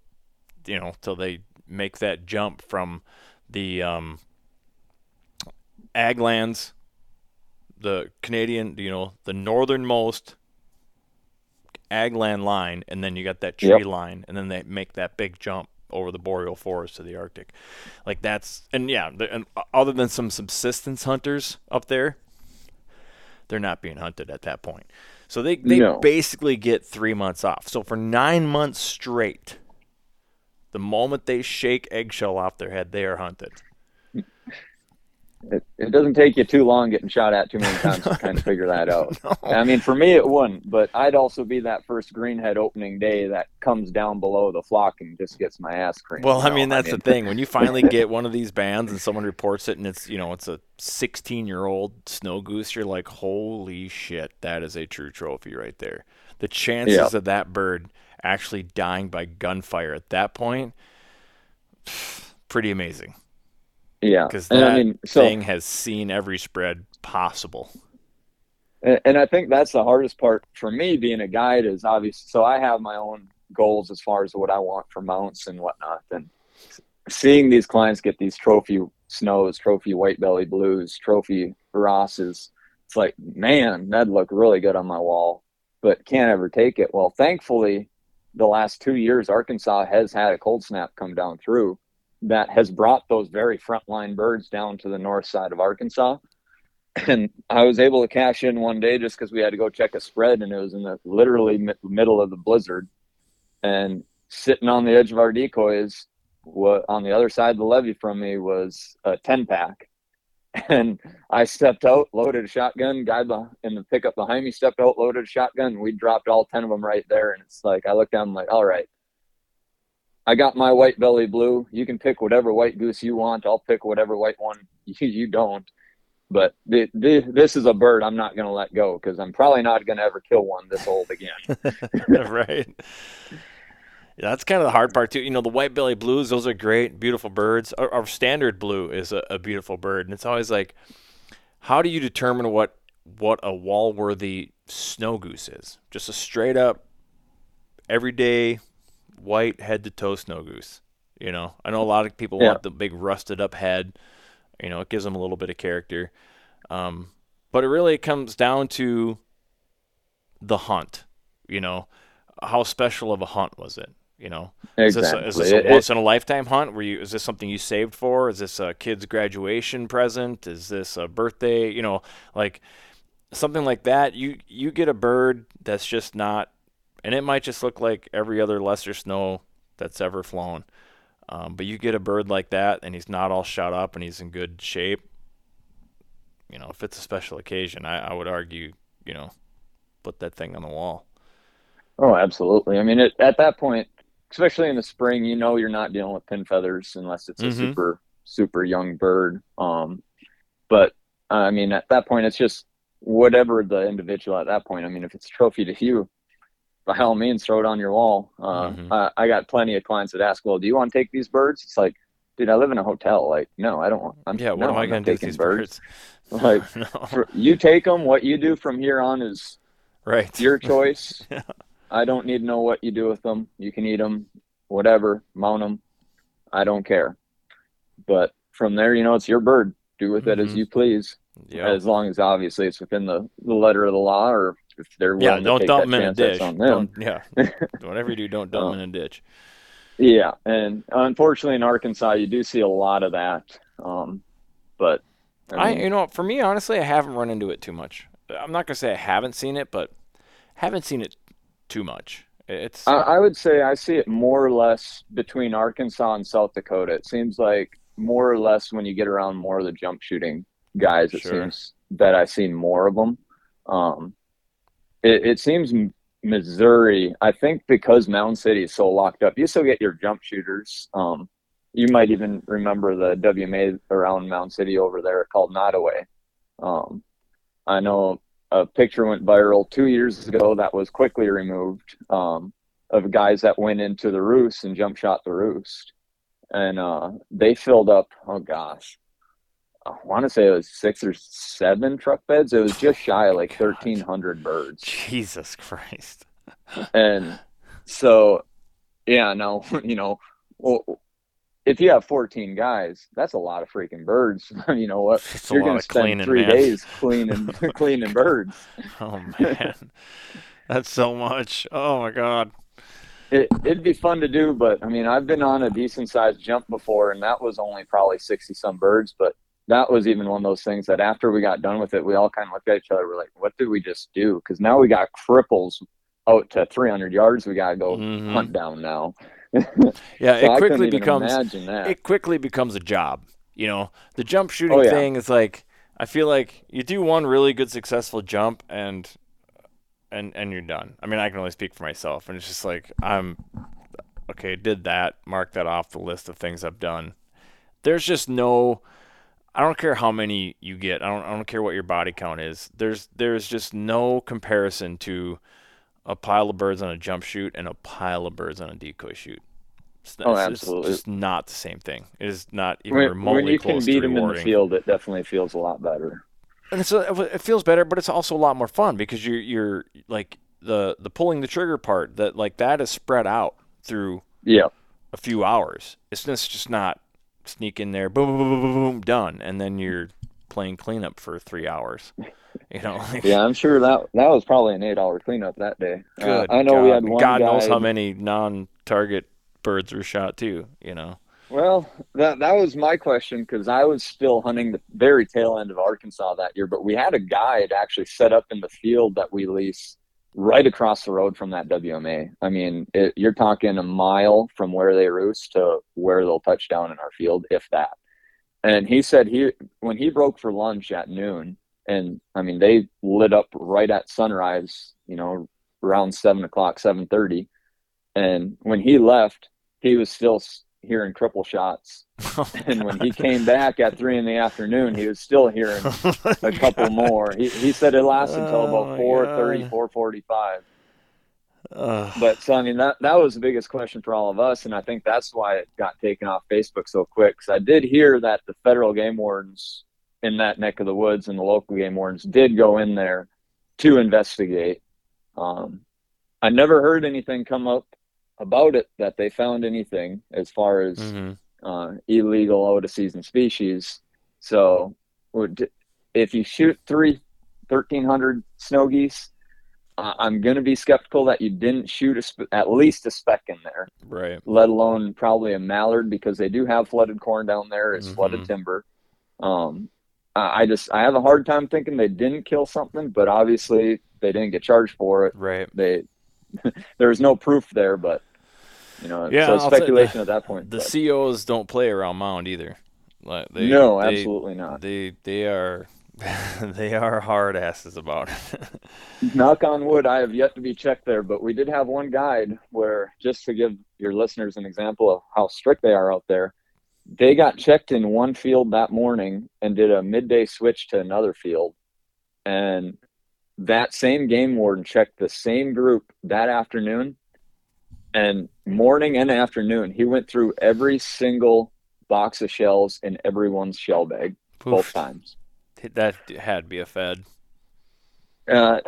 you know, till they make that jump from the um, ag lands, the Canadian, you know, the northernmost ag land line, and then you got that tree Yep. line, and then they make that big jump over the boreal forest to the Arctic. Like that's and yeah, the, and other than some subsistence hunters up there, they're not being hunted at that point. So they they No. basically get 3 months off. So for 9 months straight, the moment they shake eggshell off their head, they are hunted. It, it doesn't take you too long getting shot at too many (laughs) times to kind of figure that out. I mean, for me, it wouldn't, but I'd also be that first greenhead opening day that comes down below the flock and just gets my ass creamed. Well, I mean that's the thing. When you finally (laughs) get one of these bands and someone reports it and it's you know it's a 16 year old snow goose, you're like, holy shit, that is a true trophy right there. The chances Yeah. of that bird actually dying by gunfire at that point, (sighs) pretty amazing. Yeah, Because that I mean, so thing has seen every spread possible. And, and I think that's the hardest part for me being a guide is obvious. So I have my own goals as far as what I want for mounts and whatnot. And seeing these clients get these trophy snows, trophy white belly blues, trophy Rosses, it's like, man, that'd look really good on my wall, but can't ever take it. Well, thankfully, the last two years, Arkansas has had a cold snap come down through that has brought those very frontline birds down to the north side of Arkansas and I was able to cash in one day just because we had to go check a spread, and it was in the literally mi- middle of the blizzard. And sitting on the edge of our decoys, what on the other side of the levee from me was a ten pack, (laughs) and I stepped out, loaded a shotgun. Guy in the pickup behind me stepped out, loaded a shotgun. We dropped all ten of them right there, and it's like I looked down, I'm like, all right, I got my white belly blue. You can pick whatever white goose you want. I'll pick whatever white one (laughs) you, don't. But the, the, this is a bird I'm not going to let go because I'm probably not going to ever kill one this old again. (laughs) right. Yeah, that's kind of the hard part too. You know, the white belly blues; those are great, beautiful birds. Our, our standard blue is a, a, beautiful bird, and it's always like, how do you determine what what a wall worthy snow goose is? Just a straight up, everyday, white head to toe snow goose. You know, I know a lot of people yeah. want the big rusted up head. You know, it gives them a little bit of character. Um, but it really comes down to the hunt. You know, how special of a hunt was it? You know, exactly. is this a, is this a once in a lifetime hunt? Were you? Is this something you saved for? Is this a kid's graduation present? Is this a birthday? You know, like something like that. You you get a bird that's just not, and it might just look like every other lesser snow that's ever flown. Um, but you get a bird like that, and he's not all shot up, and he's in good shape. You know, if it's a special occasion, I, I would argue, you know, put that thing on the wall. Oh, absolutely. I mean, it, at that point, especially in the spring, you know you're not dealing with pin feathers unless it's a mm-hmm. super super young bird. Um, but I mean, at that point, it's just whatever the individual at that point. I mean, if it's a trophy to you, by all means, throw it on your wall. Uh, mm-hmm. I, I, got plenty of clients that ask, "Well, do you want to take these birds?" It's like, dude, I live in a hotel. Like, no, I don't want. I'm, yeah, what no, am I going to with these birds? birds? (laughs) Like, no. for, you take them. What you do from here on is right. Your (laughs) choice. yeah. I don't need to know what you do with them. You can eat them, whatever, mount them. I don't care. But from there, you know, it's your bird. Do with it mm-hmm. as you please. Yeah. As long as obviously it's within the, the letter of the law, or if they're yeah, don't dump them in a ditch. Don't, yeah, (laughs) whatever you do, don't dump them in a ditch. Yeah, and unfortunately in Arkansas, you do see a lot of that. Um, but I, mean, I, you know, for me, honestly, I haven't run into it too much. I'm not gonna say I haven't seen it, but haven't seen it too much. It's I, I, would say I see it more or less between Arkansas and South Dakota. It seems like more or less when you get around more of the jump shooting guys, it sure. seems that I've seen more of them. Um, it, it seems Missouri, I think because Mound City is so locked up, you still get your jump shooters. Um, you might even remember the WMA around Mound City over there called Nottoway. Um, I know a picture went viral two years ago that was quickly removed um, of guys that went into the roost and jump shot the roost. And uh, they filled up, oh gosh, I want to say it was six or seven truck beds. It was oh just shy of like 1,300 birds. Jesus Christ. and so, yeah, no, (laughs) you know, well, if you have 14 guys, that's a lot of freaking birds. (laughs) you know what? It's You're going to spend cleaning, three man. days (laughs) cleaning cleaning birds. Oh man, that's so much. Oh my god. It, it'd be fun to do, but I mean, I've been on a decent sized jump before, and that was only probably 60 some birds. But that was even one of those things that after we got done with it, we all kind of looked at each other. We're like, "What did we just do?" Because now we got cripples out to 300 yards. We got to go mm-hmm. hunt down now. (laughs) yeah, (laughs) so it quickly becomes it quickly becomes a job. You know, the jump shooting oh, yeah. thing is like I feel like you do one really good successful jump and and and you're done. I mean, I can only speak for myself, and it's just like I'm okay. Did that? Mark that off the list of things I've done. There's just no. I don't care how many you get. I don't. I don't care what your body count is. There's there's just no comparison to a pile of birds on a jump shoot and a pile of birds on a decoy shoot. It's, oh, absolutely. It's just not the same thing. It is not even when, remotely when you close can beat them in the field, it definitely feels a lot better. And it's a, it feels better, but it's also a lot more fun because you're you're like the the pulling the trigger part that like that is spread out through yeah a few hours. It's just just not sneak in there, boom, boom, boom, boom, boom, done, and then you're playing cleanup for three hours. (laughs) You know. yeah, I'm sure that that was probably an eight-hour cleanup that day. Uh, I know God. we had one. God guy, knows how many non-target birds were shot too. You know. Well, that that was my question because I was still hunting the very tail end of Arkansas that year, but we had a guide actually set up in the field that we lease right across the road from that WMA. I mean, it, you're talking a mile from where they roost to where they'll touch down in our field, if that. And he said he when he broke for lunch at noon, and I mean they lit up right at sunrise, you know, around seven o'clock, seven thirty. And when he left, he was still hearing triple shots. (laughs) And when he came back at three in the afternoon, he was still hearing (laughs) a couple more. He, he said it lasted until Oh, about my 4:30, God. 4:45. Ugh. But so I mean that that was the biggest question for all of us, and I think that's why it got taken off Facebook so quick. Because I did hear that the federal game wardens in that neck of the woods and the local game wardens did go in there to investigate. Um, I never heard anything come up about it that they found anything as far as Mhm. uh, illegal out of season species. So if you shoot three 1,300 snow geese, uh, I'm going to be skeptical that you didn't shoot a sp- at least a speck in there, Right. let alone probably a mallard because they do have flooded corn down there. It's flooded Mhm. timber. Um, I I just I have a hard time thinking they didn't kill something, but obviously they didn't get charged for it. Right. They (laughs) there was no proof there, but you know, Yeah, so speculation at that point. The but- COs don't play around mound either. Like they, no, they- absolutely not. They they are (laughs) they are hard asses about it. (laughs) Knock on wood, I have yet to be checked there, but we did have one guide where, just to give your listeners an example of how strict they are out there, they got checked in one field that morning and did a midday switch to another field. And that same game warden checked the same group that afternoon. And morning and afternoon, he went through every single box of shells in everyone's shell bag both times. that had to be a fed. Uh,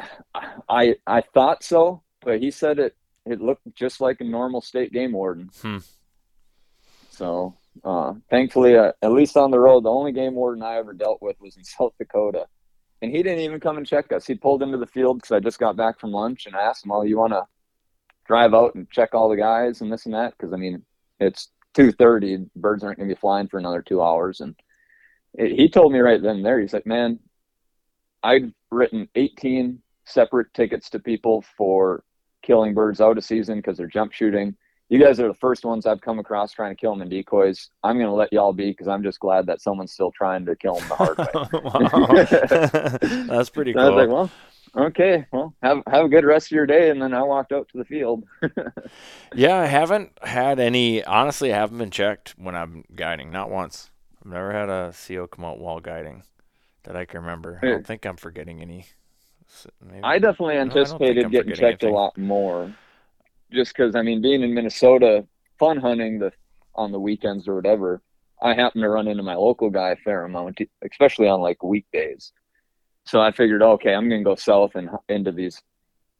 I I thought so, but he said it it looked just like a normal state game warden. Hmm. So uh, thankfully, uh, at least on the road, the only game warden I ever dealt with was in South Dakota, and he didn't even come and check us. He pulled into the field because I just got back from lunch, and I asked him, "Oh, you want to drive out and check all the guys and this and that?" Because I mean, it's two thirty. Birds aren't going to be flying for another two hours, and it, he told me right then and there. He's like, "Man, I'd written 18 separate tickets to people for killing birds out of season because they're jump shooting. You guys are the first ones I've come across trying to kill them in decoys. I'm going to let y'all be because I'm just glad that someone's still trying to kill them the hard way. (laughs) (laughs) That's pretty So (laughs) I was like, cool. well, okay, well, have have a good rest of your day. And then I walked out to the field. Yeah, I haven't had any. Honestly, I haven't been checked when I'm guiding. Not once. I've never had a CO come out while guiding that I can remember. I don't think I'm forgetting any. Maybe. I definitely anticipated I'm getting forgetting checked a lot more, just because I mean, being in Minnesota, fun hunting the on the weekends or whatever. I happen to run into my local guy a fair amount, especially on like weekdays. So I figured, okay, I'm gonna go south and into these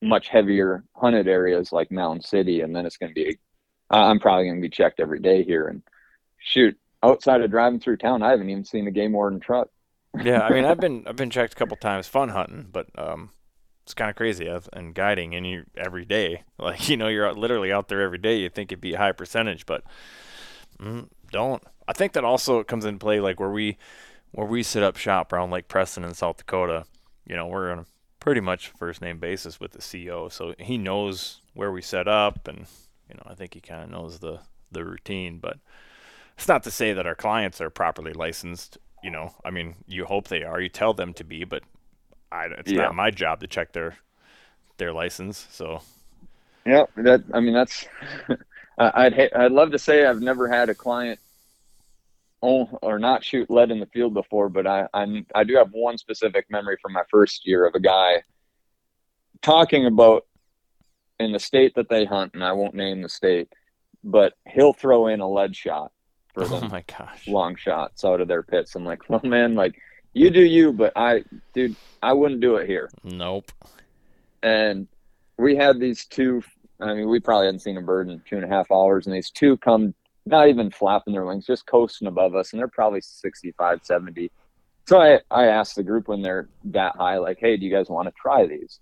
much heavier hunted areas like Mound City, and then it's gonna be, I'm probably gonna be checked every day here. And shoot, outside of driving through town, I haven't even seen a game warden truck. yeah, I mean, (laughs) I've been I've been checked a couple times, fun hunting, but um, it's kind of crazy and guiding, and you every day, (laughs) like you know, you're out, literally out there every day. You think it'd be a high percentage, but mm, don't. I think that also comes into play, like where we where we sit up shop around Lake Preston in South Dakota. You know, we're on a pretty much first name basis with the CO so he knows where we set up, and you know, I think he kind of knows the the routine, but. It's not to say that our clients are properly licensed you know, I mean, you hope they are. You tell them to be, but I, it's Yeah. not my job to check their their license. So Yeah, that I mean that's (laughs) I- I'd ha- I'd love to say I've never had a client own or not shoot lead in the field before, but I I'm, I do have one specific memory from my first year of a guy talking about in the state that they hunt, and I won't name the state, but he'll throw in a lead shot for oh them my gosh, long shots out of their pits. I'm like, well, man, like you do you, but I, dude, I wouldn't do it here. Nope. and we had these two i mean we probably hadn't seen a bird in two and a half hours and these two come not even flapping their wings just coasting above us and they're probably 65 70 so i i asked the group when they're that high like hey do you guys want to try these?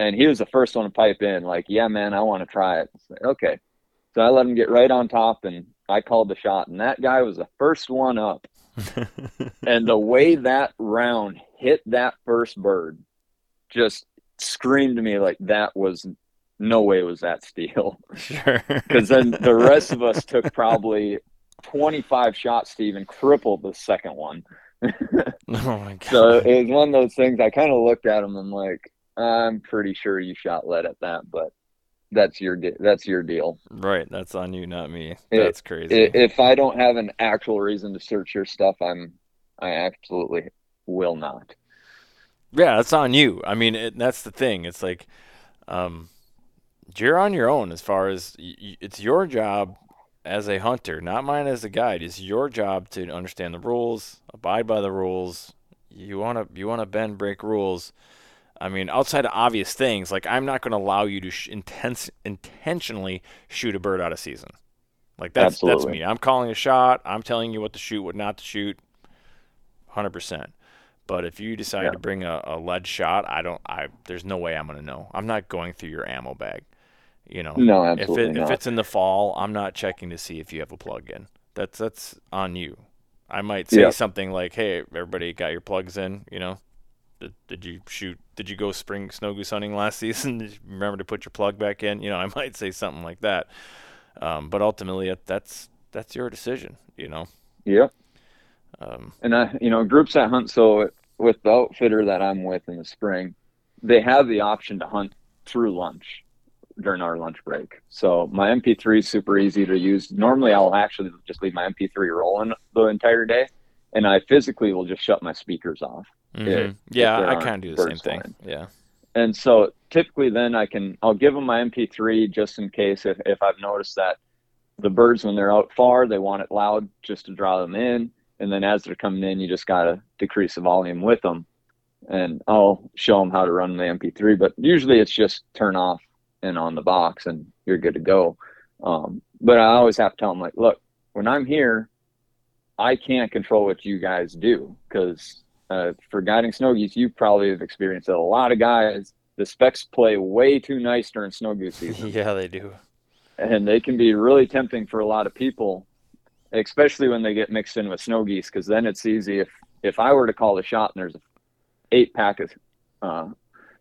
And he was the first one to pipe in like yeah man i want to try it. Like, okay. So i let him get right on top and i called the shot and that guy was the first one up and the way that round hit that first bird just screamed to me like that was no way was that steel (laughs) sure. because then the rest of us took probably 25 shots to even cripple the second one (laughs) oh my god. so it was one of those things i kind of looked at him and like i'm pretty sure you shot lead at that but that's your de- that's your deal. Right, that's on you, not me. That's I- crazy. If I don't have an actual reason to search your stuff, I'm I absolutely will not. Yeah, that's on you. I mean, it, that's the thing. It's like, um, you're on your own as far as y- it's your job as a hunter, not mine as a guide. It's your job to understand the rules, abide by the rules. You wanna you wanna bend, break rules. I mean, outside of obvious things, like I'm not going to allow you to sh- intense intentionally shoot a bird out of season. Like that's that's me. I'm calling a shot. I'm telling you what to shoot, what not to shoot. Hundred percent. But if you decide Yeah. to bring a, a lead shot, I don't. I there's no way I'm gonna know. I'm not going through your ammo bag. You know, No, if absolutely it, if it's in the fall, I'm not checking to see if you have a plug in. That's that's on you. I might say Yeah. something like, "Hey, everybody, got your plugs in?" You know, did, did you shoot? Did you go spring snow goose hunting last (laughs) season? Did you remember to put your plug back in? You know, I (laughs) might say something like that. Um, but ultimately, that's that's your decision. You know. Yep. Um, And I, you know, groups that hunt. So with the outfitter that I'm with in the spring, they have the option to hunt through lunch during our lunch break. So my MP3 is super easy to use. Normally, I'll actually just leave my MP3 rolling the entire day, and I physically will just shut my speakers off. Mhm. if Yeah, there I kind of do the same thing. Yeah. And so typically then I can I'll give them my MP3 just in case if, if I've noticed that the birds when they're out far they want it loud just to draw them in and then as they're coming in you just got to decrease the volume with them and I'll show them how to run the MP3 but usually it's just turn off and on the box and you're good to go um, but I always have to tell them like look when I'm here I can't control what you guys do because uh, for guiding snow geese, you probably have experienced that a lot of guys, the specs play way too nice during snow goose (laughs) season, yeah, they do. and they can be really tempting for a lot of people, especially when they get mixed in with snow geese. Because then it's easy if if I were to call the shot and there's a eight pack of uh,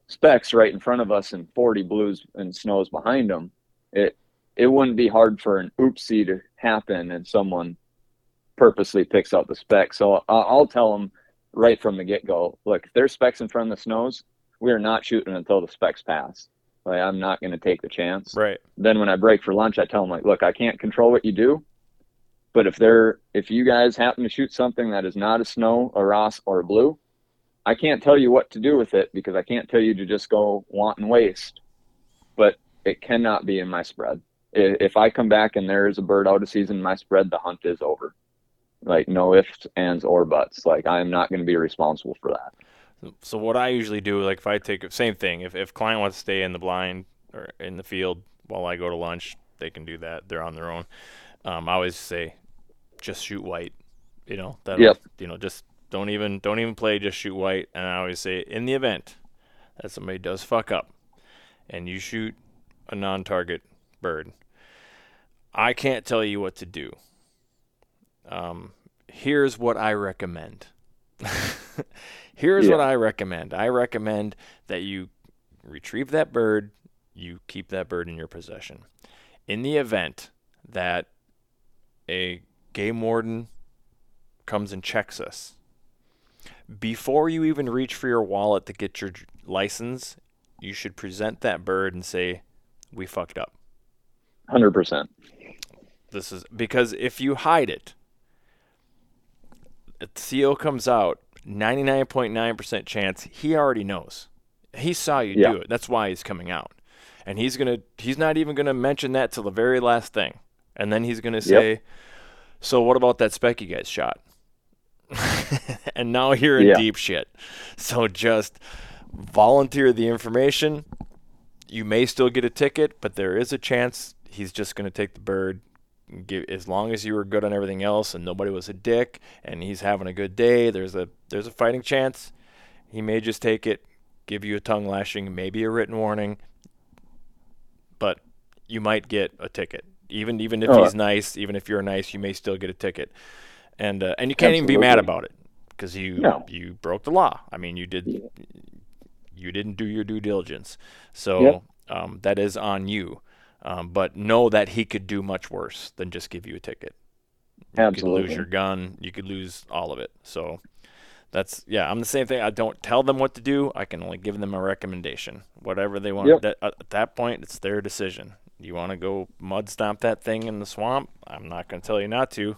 specs right in front of us and 40 blues and snows behind them, it it wouldn't be hard for an oopsie to happen and someone purposely picks out the spec. So I'll, I'll tell them right from the get go, look, if there's specs in front of the snows, we are not shooting until the specs pass. Like I'm not going to take the chance. Right. Then when I break for lunch, I tell them like, look, I can't control what you do, but if they're if you guys happen to shoot something that is not a snow, a Ross, or a blue, I can't tell you what to do with it because I can't tell you to just go wanton waste. But it cannot be in my spread. If I come back and there is a bird out of season in my spread, the hunt is over. Like no ifs, ands, or buts. Like I am not going to be responsible for that. So what I usually do, like if I take same thing, if if client wants to stay in the blind or in the field while I go to lunch, they can do that. They're on their own. Um, I always say, just shoot white. You know that. Yep. You know, just don't even don't even play. Just shoot white. And I always say, in the event that somebody does fuck up, and you shoot a non-target bird, I can't tell you what to do. Um, here's what I recommend. (laughs) Here's Yeah. what I recommend. I recommend that you retrieve that bird, you keep that bird in your possession. In the event that a game warden comes and checks us, before you even reach for your wallet to get your license, you should present that bird and say, "We fucked up." Hundred percent. This is because if you hide it, the CO comes out, 99.9% chance he already knows. He saw you Yeah. do it. That's why he's coming out. And he's going to he's not even going to mention that till the very last thing. And then he's going to say, "So what about that spec you guys shot?" (laughs) and now you're in Yeah. deep shit. So just volunteer the information. You may still get a ticket, but there is a chance he's just going to take the bird. Give, as long as you were good on everything else and nobody was a dick and he's having a good day, there's a there's a fighting chance. He may just take it, give you a tongue lashing, maybe a written warning, but you might get a ticket. Even even if Oh. he's nice, even if you're nice, you may still get a ticket, and uh, and you can't even be mad about it because you No. you broke the law. I mean, you did you didn't do your due diligence, so Yep. um, that is on you. Um, but know that he could do much worse than just give you a ticket. You could lose your gun. You could lose all of it. So That's yeah. I'm the same thing. I don't tell them what to do. I can only give them a recommendation. Whatever they want. Yep. That, at that point, it's their decision. You want to go mud stomp that thing in the swamp? I'm not going to tell you not to.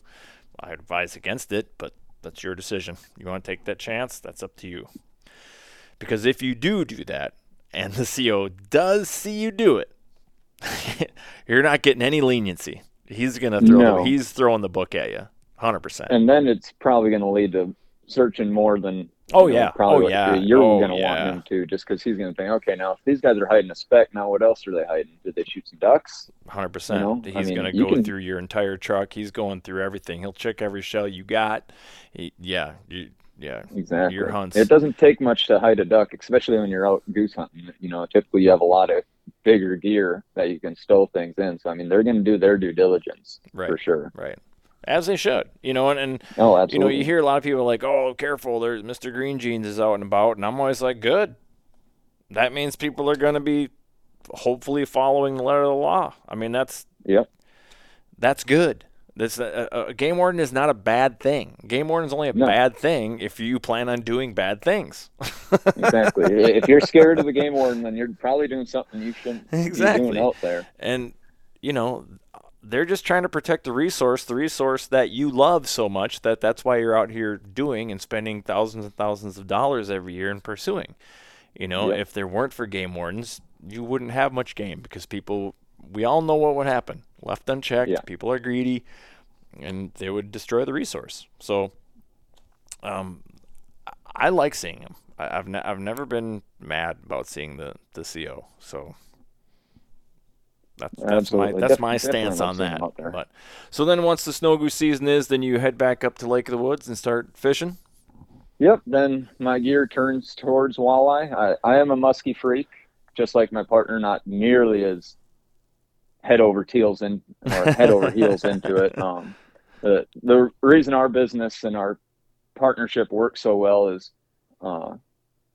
I advise against it, but that's your decision. You want to take that chance? That's up to you. Because if you do do that, and the CO does see you do it, (laughs) you're not getting any leniency. He's gonna throw. No. He's throwing the book at you, hundred percent. And then it's probably going to lead to searching more than Oh you know, yeah. Oh, probably Oh yeah. you're oh, going to yeah. want him to, just because he's going to think, okay, now if these guys are hiding a spec, now what else are they hiding? Did they shoot some ducks? Hundred percent. You know, He's I mean, gonna go can- through your entire truck. He's going through everything. He'll check every shell you got. He, yeah. You, yeah. Exactly. Your hunts. It doesn't take much to hide a duck, especially when you're out goose hunting. You know, typically you have a lot of bigger gear that you can stow things in. So I mean, they're going to do their due diligence Right. for sure. Right. As they should. You know, and, and Oh, you know, you hear a lot of people like, "Oh, careful! There's Mr. Green Jeans is out and about," and I'm always like, "Good." That means people are going to be hopefully following the letter of the law. I mean, that's Yep. that's good. This a, a a game warden is not a bad thing. Game warden is only a No. bad thing if you plan on doing bad things. (laughs) exactly. if you're scared of the game warden, then you're probably doing something you shouldn't be doing out there. and you know they're just trying to protect the resource the resource that you love so much that that's why you're out here doing and spending thousands and thousands of dollars every year and pursuing you know Yeah. if there weren't for game wardens you wouldn't have much game because people we all know what would happen left unchecked Yeah. people are greedy and they would destroy the resource so um i like seeing them I- I've, ne- I've never been mad about seeing the, the CO. So that's that's my that's my stance on that. But so then once the snow goose season is, then you head back up to Lake of the Woods and start fishing. Yep. Then my gear turns towards walleye. I, I am a musky freak, just like my partner, not nearly as head over heels in or head over heels into it. (laughs) Um, the the reason our business and our partnership works so well is, uh,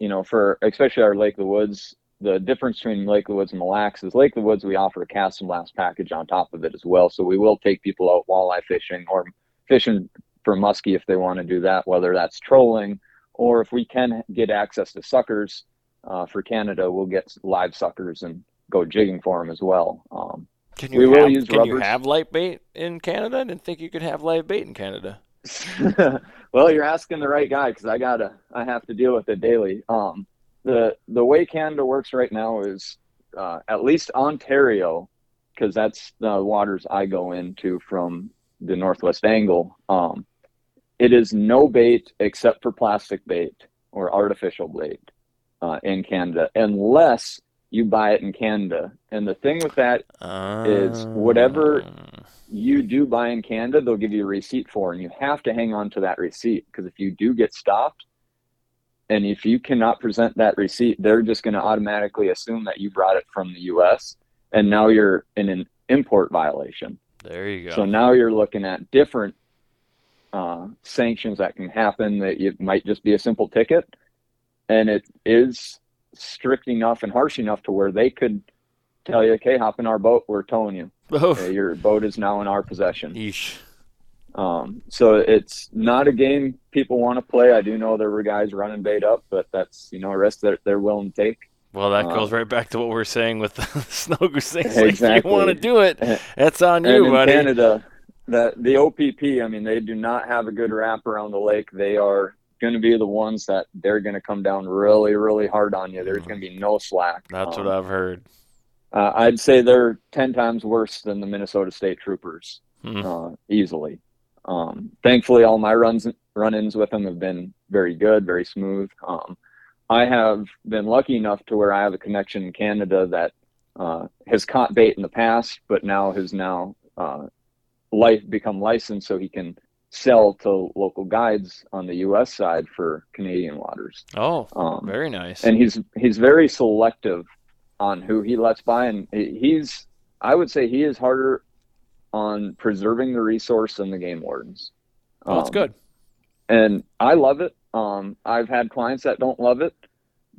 you know, for especially our Lake of the Woods, the difference between Lake of the Woods and Mille Lacs is Lake of the Woods we offer a cast and blast package on top of it as well. So we will take people out walleye fishing or fishing for muskie if they want to do that, whether that's trolling or if we can get access to suckers uh, for Canada, we'll get live suckers and go jigging for them as well. Um, Can We you will have, use can you have light bait in Canada? I didn't think you could have live bait in Canada. (laughs) well, you're asking the right guy because I gotta, I have to deal with it daily. Um, the the way Canada works right now is uh, at least Ontario, because that's the waters I go into from the northwest angle. Um, it is no bait except for plastic bait or artificial bait uh, in Canada, unless you buy it in Canada. And the thing with that Is whatever- Uh, you do buy in Canada, they'll give you a receipt for, and you have to hang on to that receipt because if you do get stopped, and if you cannot present that receipt, they're just going to automatically assume that you brought it from the U.S. and now you're in an import violation. There you go. So now you're looking at different uh, sanctions that can happen. That it might just be a simple ticket, and it is strict enough and harsh enough to where they could tell you, "Okay, hop in our boat. We're towing you. (laughs) Uh, your boat is now in our possession." Yeesh. Um, so it's not a game people want to play. I do know there were guys running bait up, but that's you know a risk that they're willing to take. Well, that Uh, goose right back to what we were saying with (laughs) the snow goose things. Like, if you want to do it, that's on and you, in buddy. Canada, the the OPP, I mean, they do not have a good rap around the lake. They are going to be the ones that they're going to come down really, really hard on you. There's going to be no slack. That's Um, what I've heard. uh, I'd say they're ten times worse than the Minnesota State Troopers, Hmm. uh, easily. Um, thankfully, all my runs run-ins with them have been very good, very smooth. Um, I have been lucky enough to where I have a connection in Canada that uh, has caught bait in the past, but now has now uh, life become licensed so he can sell to local guides on the U.S. side for Canadian waters. Oh, Um, very nice. and he's he's very selective on who he lets by, and he's I would say he is harder on preserving the resource than the game wardens. well, that's Um, good. and I love it. Um, I've had clients that don't love it,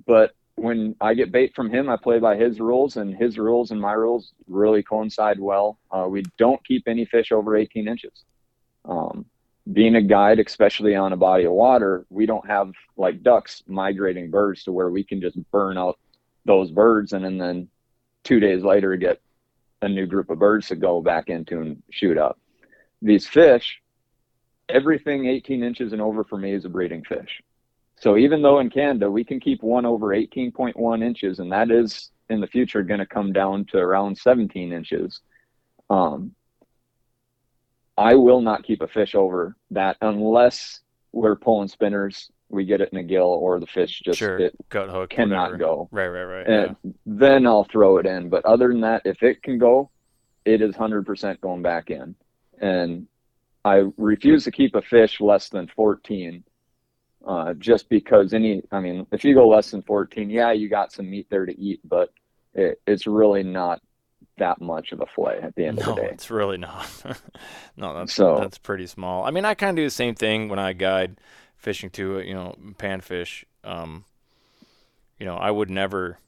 but when I get bait from him, I play by his rules, and his rules and my rules really coincide well. Uh, we don't keep any fish over 18 inches. Um, being a guide, especially on a body of water, we don't have like ducks migrating birds to where we can just burn out those birds and, and then two days later get a new group of birds to go back into and shoot up. These fish, everything 18 inches and over for me is a breeding fish. So even though in Canada we can keep one over 18.1 inches, and that is in the future going to come down to around 17 inches, um, I will not keep a fish over that unless we're pulling spinners, we get it in a gill, or the fish just Sure. it Gut hook. cannot whatever. go. Right, right, right. And then I'll throw it in. But other than that, if it can go, it is 100% going back in. And I refuse to keep a fish less than 14 uh, just because any, I mean, if you go less than 14, yeah, you got some meat there to eat, but it, it's really not that much of a fillet at the end No, of the day. it's really not. (laughs) no, that's So- that's pretty small. I mean, I kind of do the same thing when I guide fishing to You know, panfish. Um, you know, I would never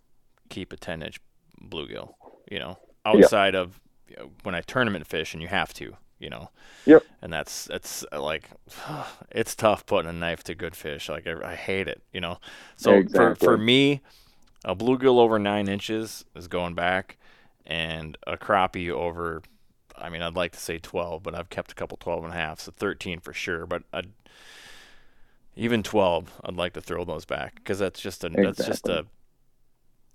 keep a ten inch bluegill. You know, outside of you know, when I tournament fish, and you have to. You know. Yep. And that's that's uh, like, (sighs) it's tough putting a knife to good fish. Like I, I hate it. You know. So for for me, a bluegill over nine inches is going back, and a crappie over I mean, I'd like to say 12, but I've kept a couple 12 and a half, so 13 for sure. But I'd, even 12, I'd like to throw those back because that's just a that's just a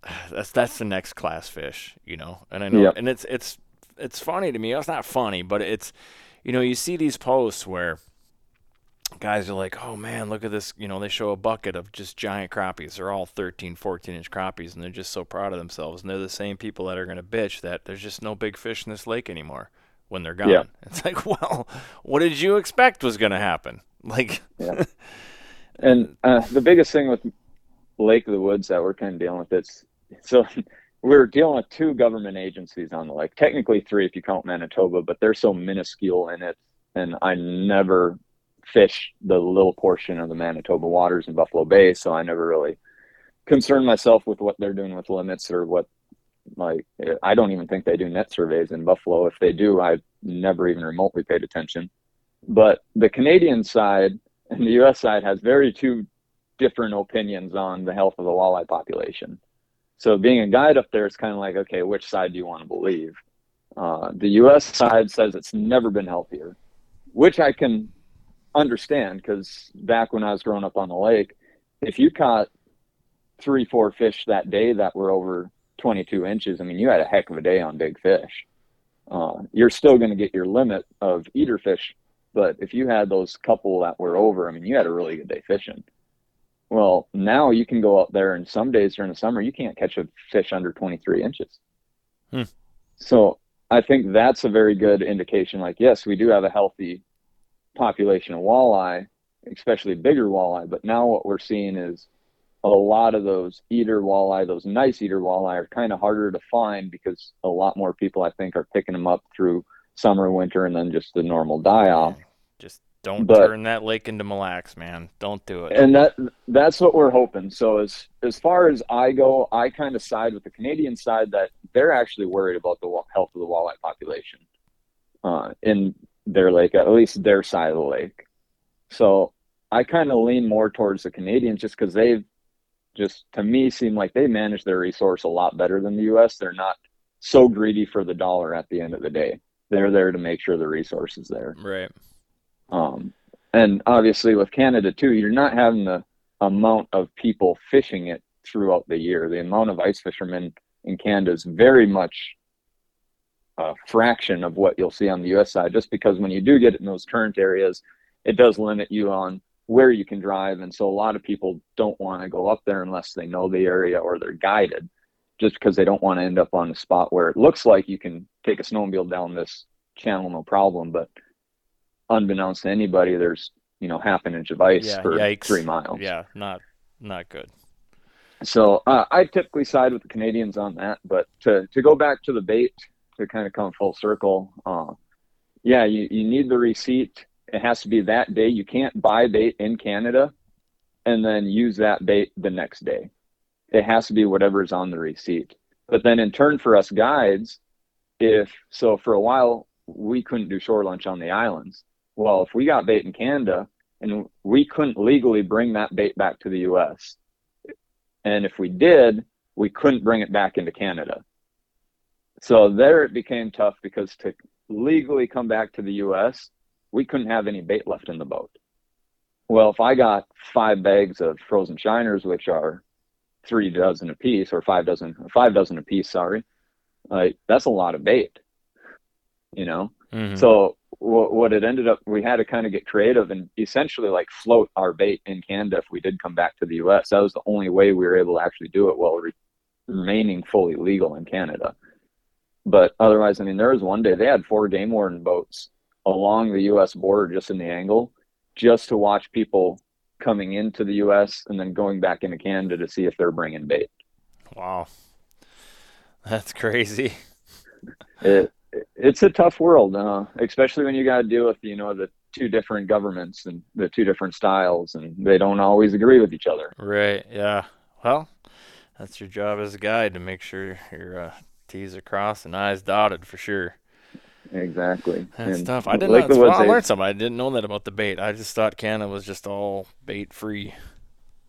(sighs) that's that's the next class fish, you know. And I know, Yep. and it's it's it's funny to me. It's not funny, but it's you know you see these posts where guys are like, oh man, look at this. You know, they show a bucket of just giant crappies. They're all 13, 14 inch crappies, and they're just so proud of themselves. And they're the same people that are going to bitch that there's just no big fish in this lake anymore when they're gone. Yeah. It's like, (laughs) well, what did you expect was going to happen? (laughs) Like, (laughs) And uh, the biggest thing with Lake of the Woods that we're kind of dealing with is so we're dealing with two government agencies on the lake. Technically three if you count Manitoba, but they're so minuscule in it. And I never fish the little portion of the Manitoba waters in Buffalo Bay, so I never really concern myself with what they're doing with limits or what. Like I don't even think they do net surveys in Buffalo. If they do, I've never even remotely paid attention. But the Canadian side and the U.S. side has very two different opinions on the health of the walleye population. So being a guide up there, it's kind of like, okay, which side do you want to believe? Uh, the U.S. side says it's never been healthier, which I can understand because back when I was growing up on the lake, if you caught three, four fish that day that were over 22 inches, I mean, you had a heck of a day on big fish. Uh, you're still going to get your limit of eater fish but if you had those couple that were over, I mean, you had a really good day fishing. Well, now you can go out there, and some days during the summer, you can't catch a fish under 23 inches. Hmm. So I think that's a very good indication. Like, yes, we do have a healthy population of walleye, especially bigger walleye. But now what we're seeing is a lot of those eater walleye, those nice eater walleye, are kind of harder to find because a lot more people, I think, are picking them up through summer, winter, and then just the normal die off. just don't But- turn that lake into Mille Lacs, man. Don't do it. and that that's what we're hoping. So as as far as I go, I kind of side with the Canadian side that they're actually worried about the health of the walleye population uh, in their lake, at least their side of the lake. So I kind of lean more towards the Canadians just because they've just to me seem like they manage their resource a lot better than the U.S. They're not so greedy for the dollar at the end of the day. They're there to make sure the resource is there. right. Um, and obviously with Canada too, you're not having the amount of people fishing it throughout the year. The amount of ice fishermen in Canada is very much a fraction of what you'll see on the U.S. side. Just because when you do get it in those current areas, it does limit you on where you can drive, and so a lot of people don't want to go up there unless they know the area or they're guided. Just because they don't want to end up on a spot where it looks like you can take a snowmobile down this channel no problem, but unbeknownst to anybody, there's you know half an inch of ice Yeah, for yikes. three miles. Yeah, not not good. So uh, I typically side with the Canadians on that. But to to go back to the bait to kind of come full circle, uh, yeah, you, you need the receipt. It has to be that day. You can't buy bait in Canada and then use that bait the next day. It has to be whatever's on the receipt. But then in turn for us guides, if so for a while we couldn't do shore lunch on the islands. well, if we got bait in Canada and we couldn't legally bring that bait back to the US, and if we did, we couldn't bring it back into Canada. So there it became tough because to legally come back to the US, we couldn't have any bait left in the boat. Well, if I got five bags of frozen shiners, which are three dozen a piece, or five dozen, five dozen a piece, sorry, like that's a lot of bait, you know. Mhm. So what, what it ended up, we had to kind of get creative and essentially like float our bait in Canada if we did come back to the U.S. That was the only way we were able to actually do it while re- remaining fully legal in Canada. But otherwise, I mean, there was one day they had four game warden boats along the U.S. border just in the angle, just to watch people coming into the U.S. and then going back into Canada to see if they're bringing bait. wow, that's crazy. (laughs) it it's a tough world, uh, especially when you got to deal with you know the two different governments and the two different styles, and they don't always agree with each other. Right. Yeah. Well, that's your job as a guide to make sure your uh, T's are crossed and I's dotted for sure. Exactly. That's And tough. I didn't Lake know. Well, I learned something. I didn't know that about the bait. I just thought Canada was just all bait free.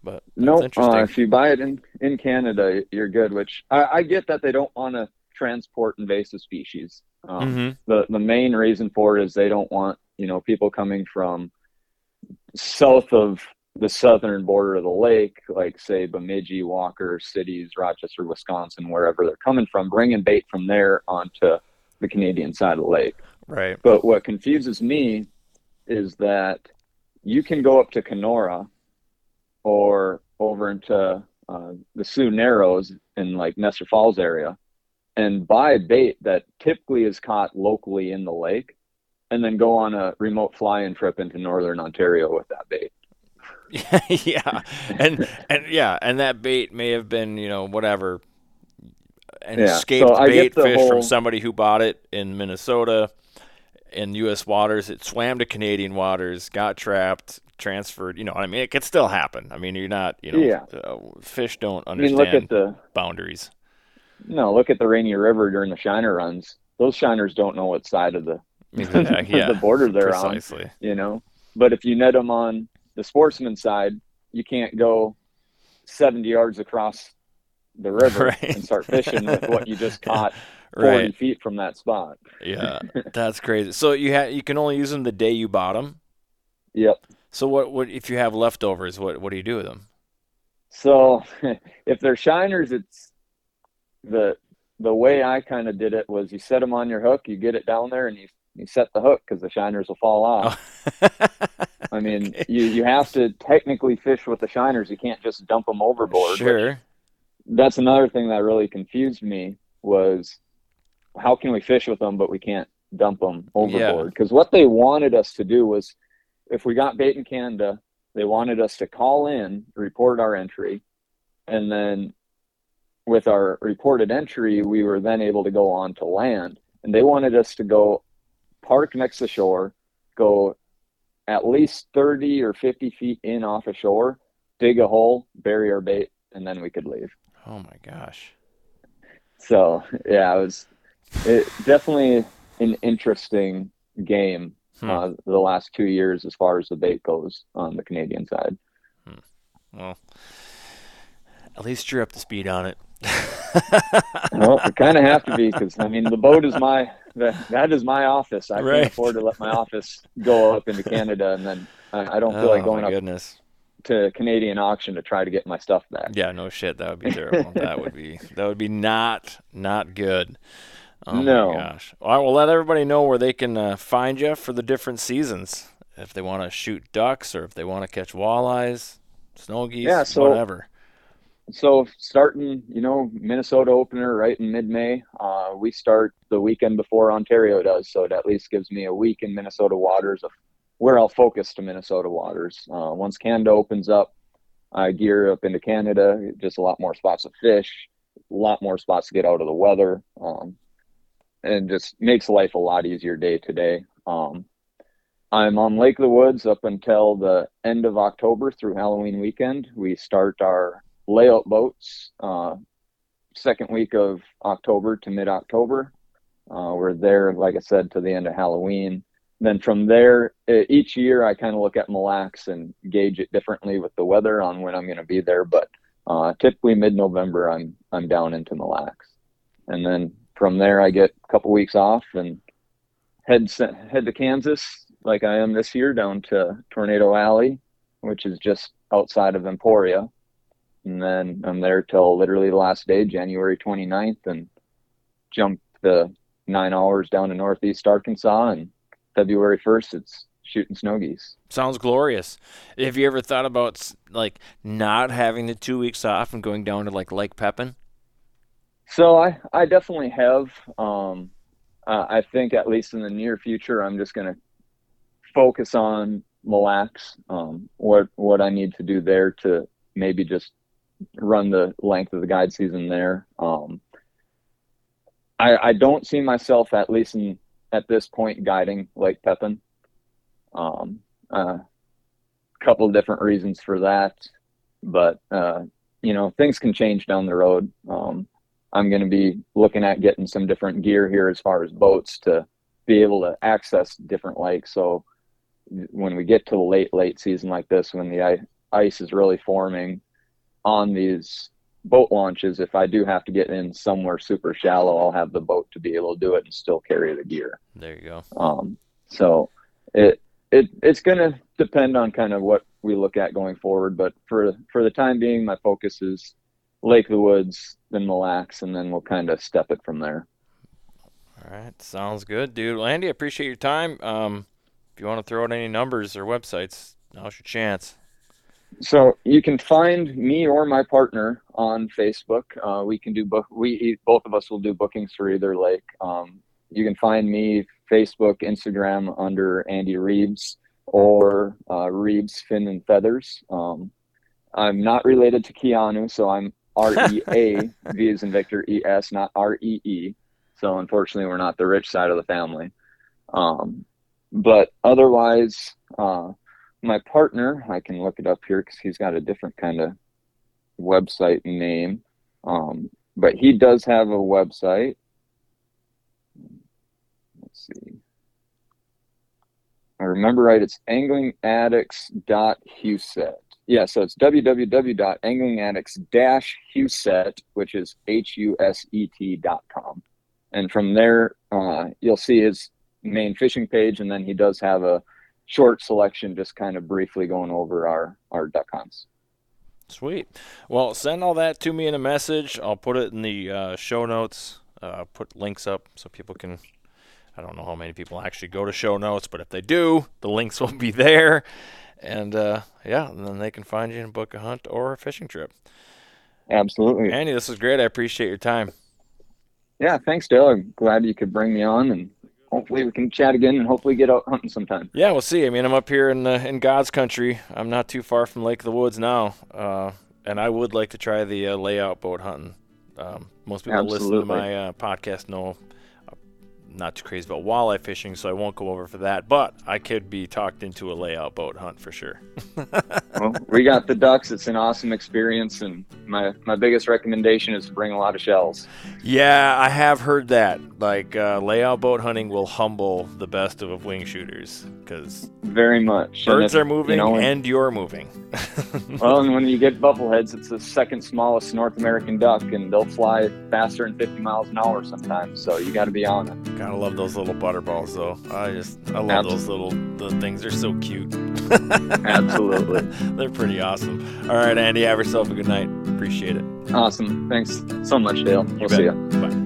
But No, interesting. uh, if you buy it in in Canada, you're good. Which I, I get that they don't want to transport invasive species. Um, hmm the the main reason for it is they don't want you know people coming from south of the southern border of the lake, like say Bemidji, Walker cities, Rochester, Wisconsin, wherever they're coming from, bringing bait from there onto the Canadian side of the lake. Right. But what confuses me is that you can go up to Kenora or over into uh, the Sioux Narrows in like Nestor Falls area and buy bait that typically is caught locally in the lake and then go on a remote fly-in trip into northern Ontario with that bait. (laughs) yeah, and and yeah, and that bait may have been you know whatever, an Yeah, escaped so bait fish from somebody who bought it in Minnesota, in U.S. waters. It swam to Canadian waters, got trapped, transferred. You know, I mean, it could still happen. I mean, you're not, you know, Yeah. uh, fish don't I mean, understand look at the boundaries. no, look at the Rainy River during the shiner runs. Those shiners don't know what side of the (laughs) Yeah, (laughs) the border they're on. you know. But if you net them on the sportsman side, you can't go 70 yards across the river (laughs) Right. and start fishing with what you just (laughs) caught 40 Right. feet from that spot. Yeah, (laughs) that's crazy. So you ha- you can only use them the day you bought them. Yep. So what what if you have leftovers? What what do you do with them? So if they're shiners, it's the the way I kind of did it was you set them on your hook, you get it down there, and you you set the hook because the shiners will fall off. Oh. (laughs) I mean, Okay. you you have to technically fish with the shiners. You can't just dump them overboard. Sure. that's another thing that really confused me was how can we fish with them but we can't dump them overboard because what they wanted us to do was if we got bait in canada they wanted us to call in report our entry and then with our reported entry we were then able to go on to land and they wanted us to go park next to shore go at least 30 or 50 feet in off of shore dig a hole bury our bait and then we could leave Oh my gosh. so yeah, it was it definitely an interesting game Hmm. uh, the last two years as far as the bait goes on the Canadian side. Well, at least you're up to speed on it. (laughs) well, we kind of have to be because I mean the boat is my that, that is my office. I Right. can't afford to let my office go up into Canada and then I, I don't feel like oh going my up goodness. to Canadian auction to try to get my stuff back. Yeah, no shit. That would be terrible. (laughs) that would be that would be not not good. Oh No. my gosh. All right, well, let everybody know where they can uh, find you for the different seasons. If they want to shoot ducks or if they want to catch walleyes, snow geese, Yeah, so- whatever. So starting, you know, Minnesota opener right in mid-May. Uh, we start the weekend before Ontario does, so it at least gives me a week in Minnesota waters of where I'll focus to Minnesota waters. Uh, once Canada opens up, I gear up into Canada. Just a lot more spots to fish, a lot more spots to get out of the weather, um, and just makes life a lot easier day to day. Um, I'm on Lake of the Woods up until the end of October through Halloween weekend. We start our layout boats uh, second week of October to mid October. Uh, we're there, like I said, to the end of Halloween. then from there, each year I kind of look at Mille Lacs and gauge it differently with the weather on when I'm going to be there. But uh, typically mid-November, I'm I'm down into Mille Lacs, and then from there I get a couple weeks off and head head to Kansas like I am this year down to Tornado Alley, which is just outside of Emporia, and then I'm there till literally the last day, January 29th, and jump the nine hours down to Northeast Arkansas and February 1st, it's shooting snow geese. Sounds glorious. Have you ever thought about like not having the two weeks off and going down to like Lake Pepin? So I, I definitely have. Um, uh, I think at least in the near future, I'm just going to focus on Mille Lacs. Um, what what I need to do there to maybe just run the length of the guide season there. Um, I, I don't see myself at least in at this point guiding Lake Pepin. Um, a uh, couple different reasons for that, but uh, you know things can change down the road. Um, I'm going to be looking at getting some different gear here as far as boats to be able to access different lakes. So when we get to the late late season like this, when the ice is really forming on these boat launches, if I do have to get in somewhere super shallow, I'll have the boat to be able to do it and still carry the gear. There you go. Um, so it it it's going to depend on kind of what we look at going forward, but for for the time being, my focus is Lake of the Woods, then Mille Lacs, and then we'll kind of step it from there. All right, sounds good, dude. Well, Andy, I appreciate your time. Um, if you want to throw out any numbers or websites, now's your chance. So you can find me or my partner on Facebook. Uh, we can do book. We both of us will do bookings for either lake. Um, you can find me Facebook, Instagram under Andy Reaves or uh, Reaves Fin and Feathers. Um, I'm not related to Keanu, so I'm R E A (laughs) V is in Victor E S, not R E E. So unfortunately, we're not the rich side of the family. Um, but otherwise, uh, my partner, I can look it up here because he's got a different kind of website name. Um, but he does have a website. Let's see. I remember right, it's anglingaddicts.huset. Yeah, so it's www.anglingaddicts-huset, which is H-U-S-E-T dot com. And from there, uh, you'll see his main fishing page, and then he does have a short selection, just kind of briefly going over our our duck hunts. Sweet. Well, send all that to me in a message. I'll put it in the uh, show notes. Uh, put links up so people can. I don't know how many people actually go to show notes, but if they do, the links (laughs) will be there. And uh, yeah, and then they can find you and book a hunt or a fishing trip. Absolutely. Andy, this was great. I appreciate your time. Yeah, thanks, Dale. I'm glad you could bring me on and hopefully we can chat again and hopefully get out hunting sometime. Yeah, we'll see. I mean, I'm up here in the, in God's country. I'm not too far from Lake of the Woods now, uh, and I would like to try the uh, layout boat hunting. Um, most people Absolutely. listen to my uh, podcast know not too crazy about walleye fishing, so I won't go over for that. But I could be talked into a layout boat hunt for sure. (laughs) well, we got the ducks. It's an awesome experience, and my my biggest recommendation is to bring a lot of shells. Yeah, I have heard that. Like uh, layout boat hunting will humble the best of wing shooters because very much birds if, are moving you know, and you're moving. (laughs) well, and when you get buffleheads, it's the second smallest North American duck, and they'll fly faster than 50 miles an hour sometimes. So you got to be on it. Gotta love those little butterballs, though. I just I love Absolutely. those little the things. They're so cute. (laughs) (laughs) Absolutely, they're pretty awesome. All right, Andy, have yourself a good night. Appreciate it. Awesome. Thanks so much, Dale. We'll see you.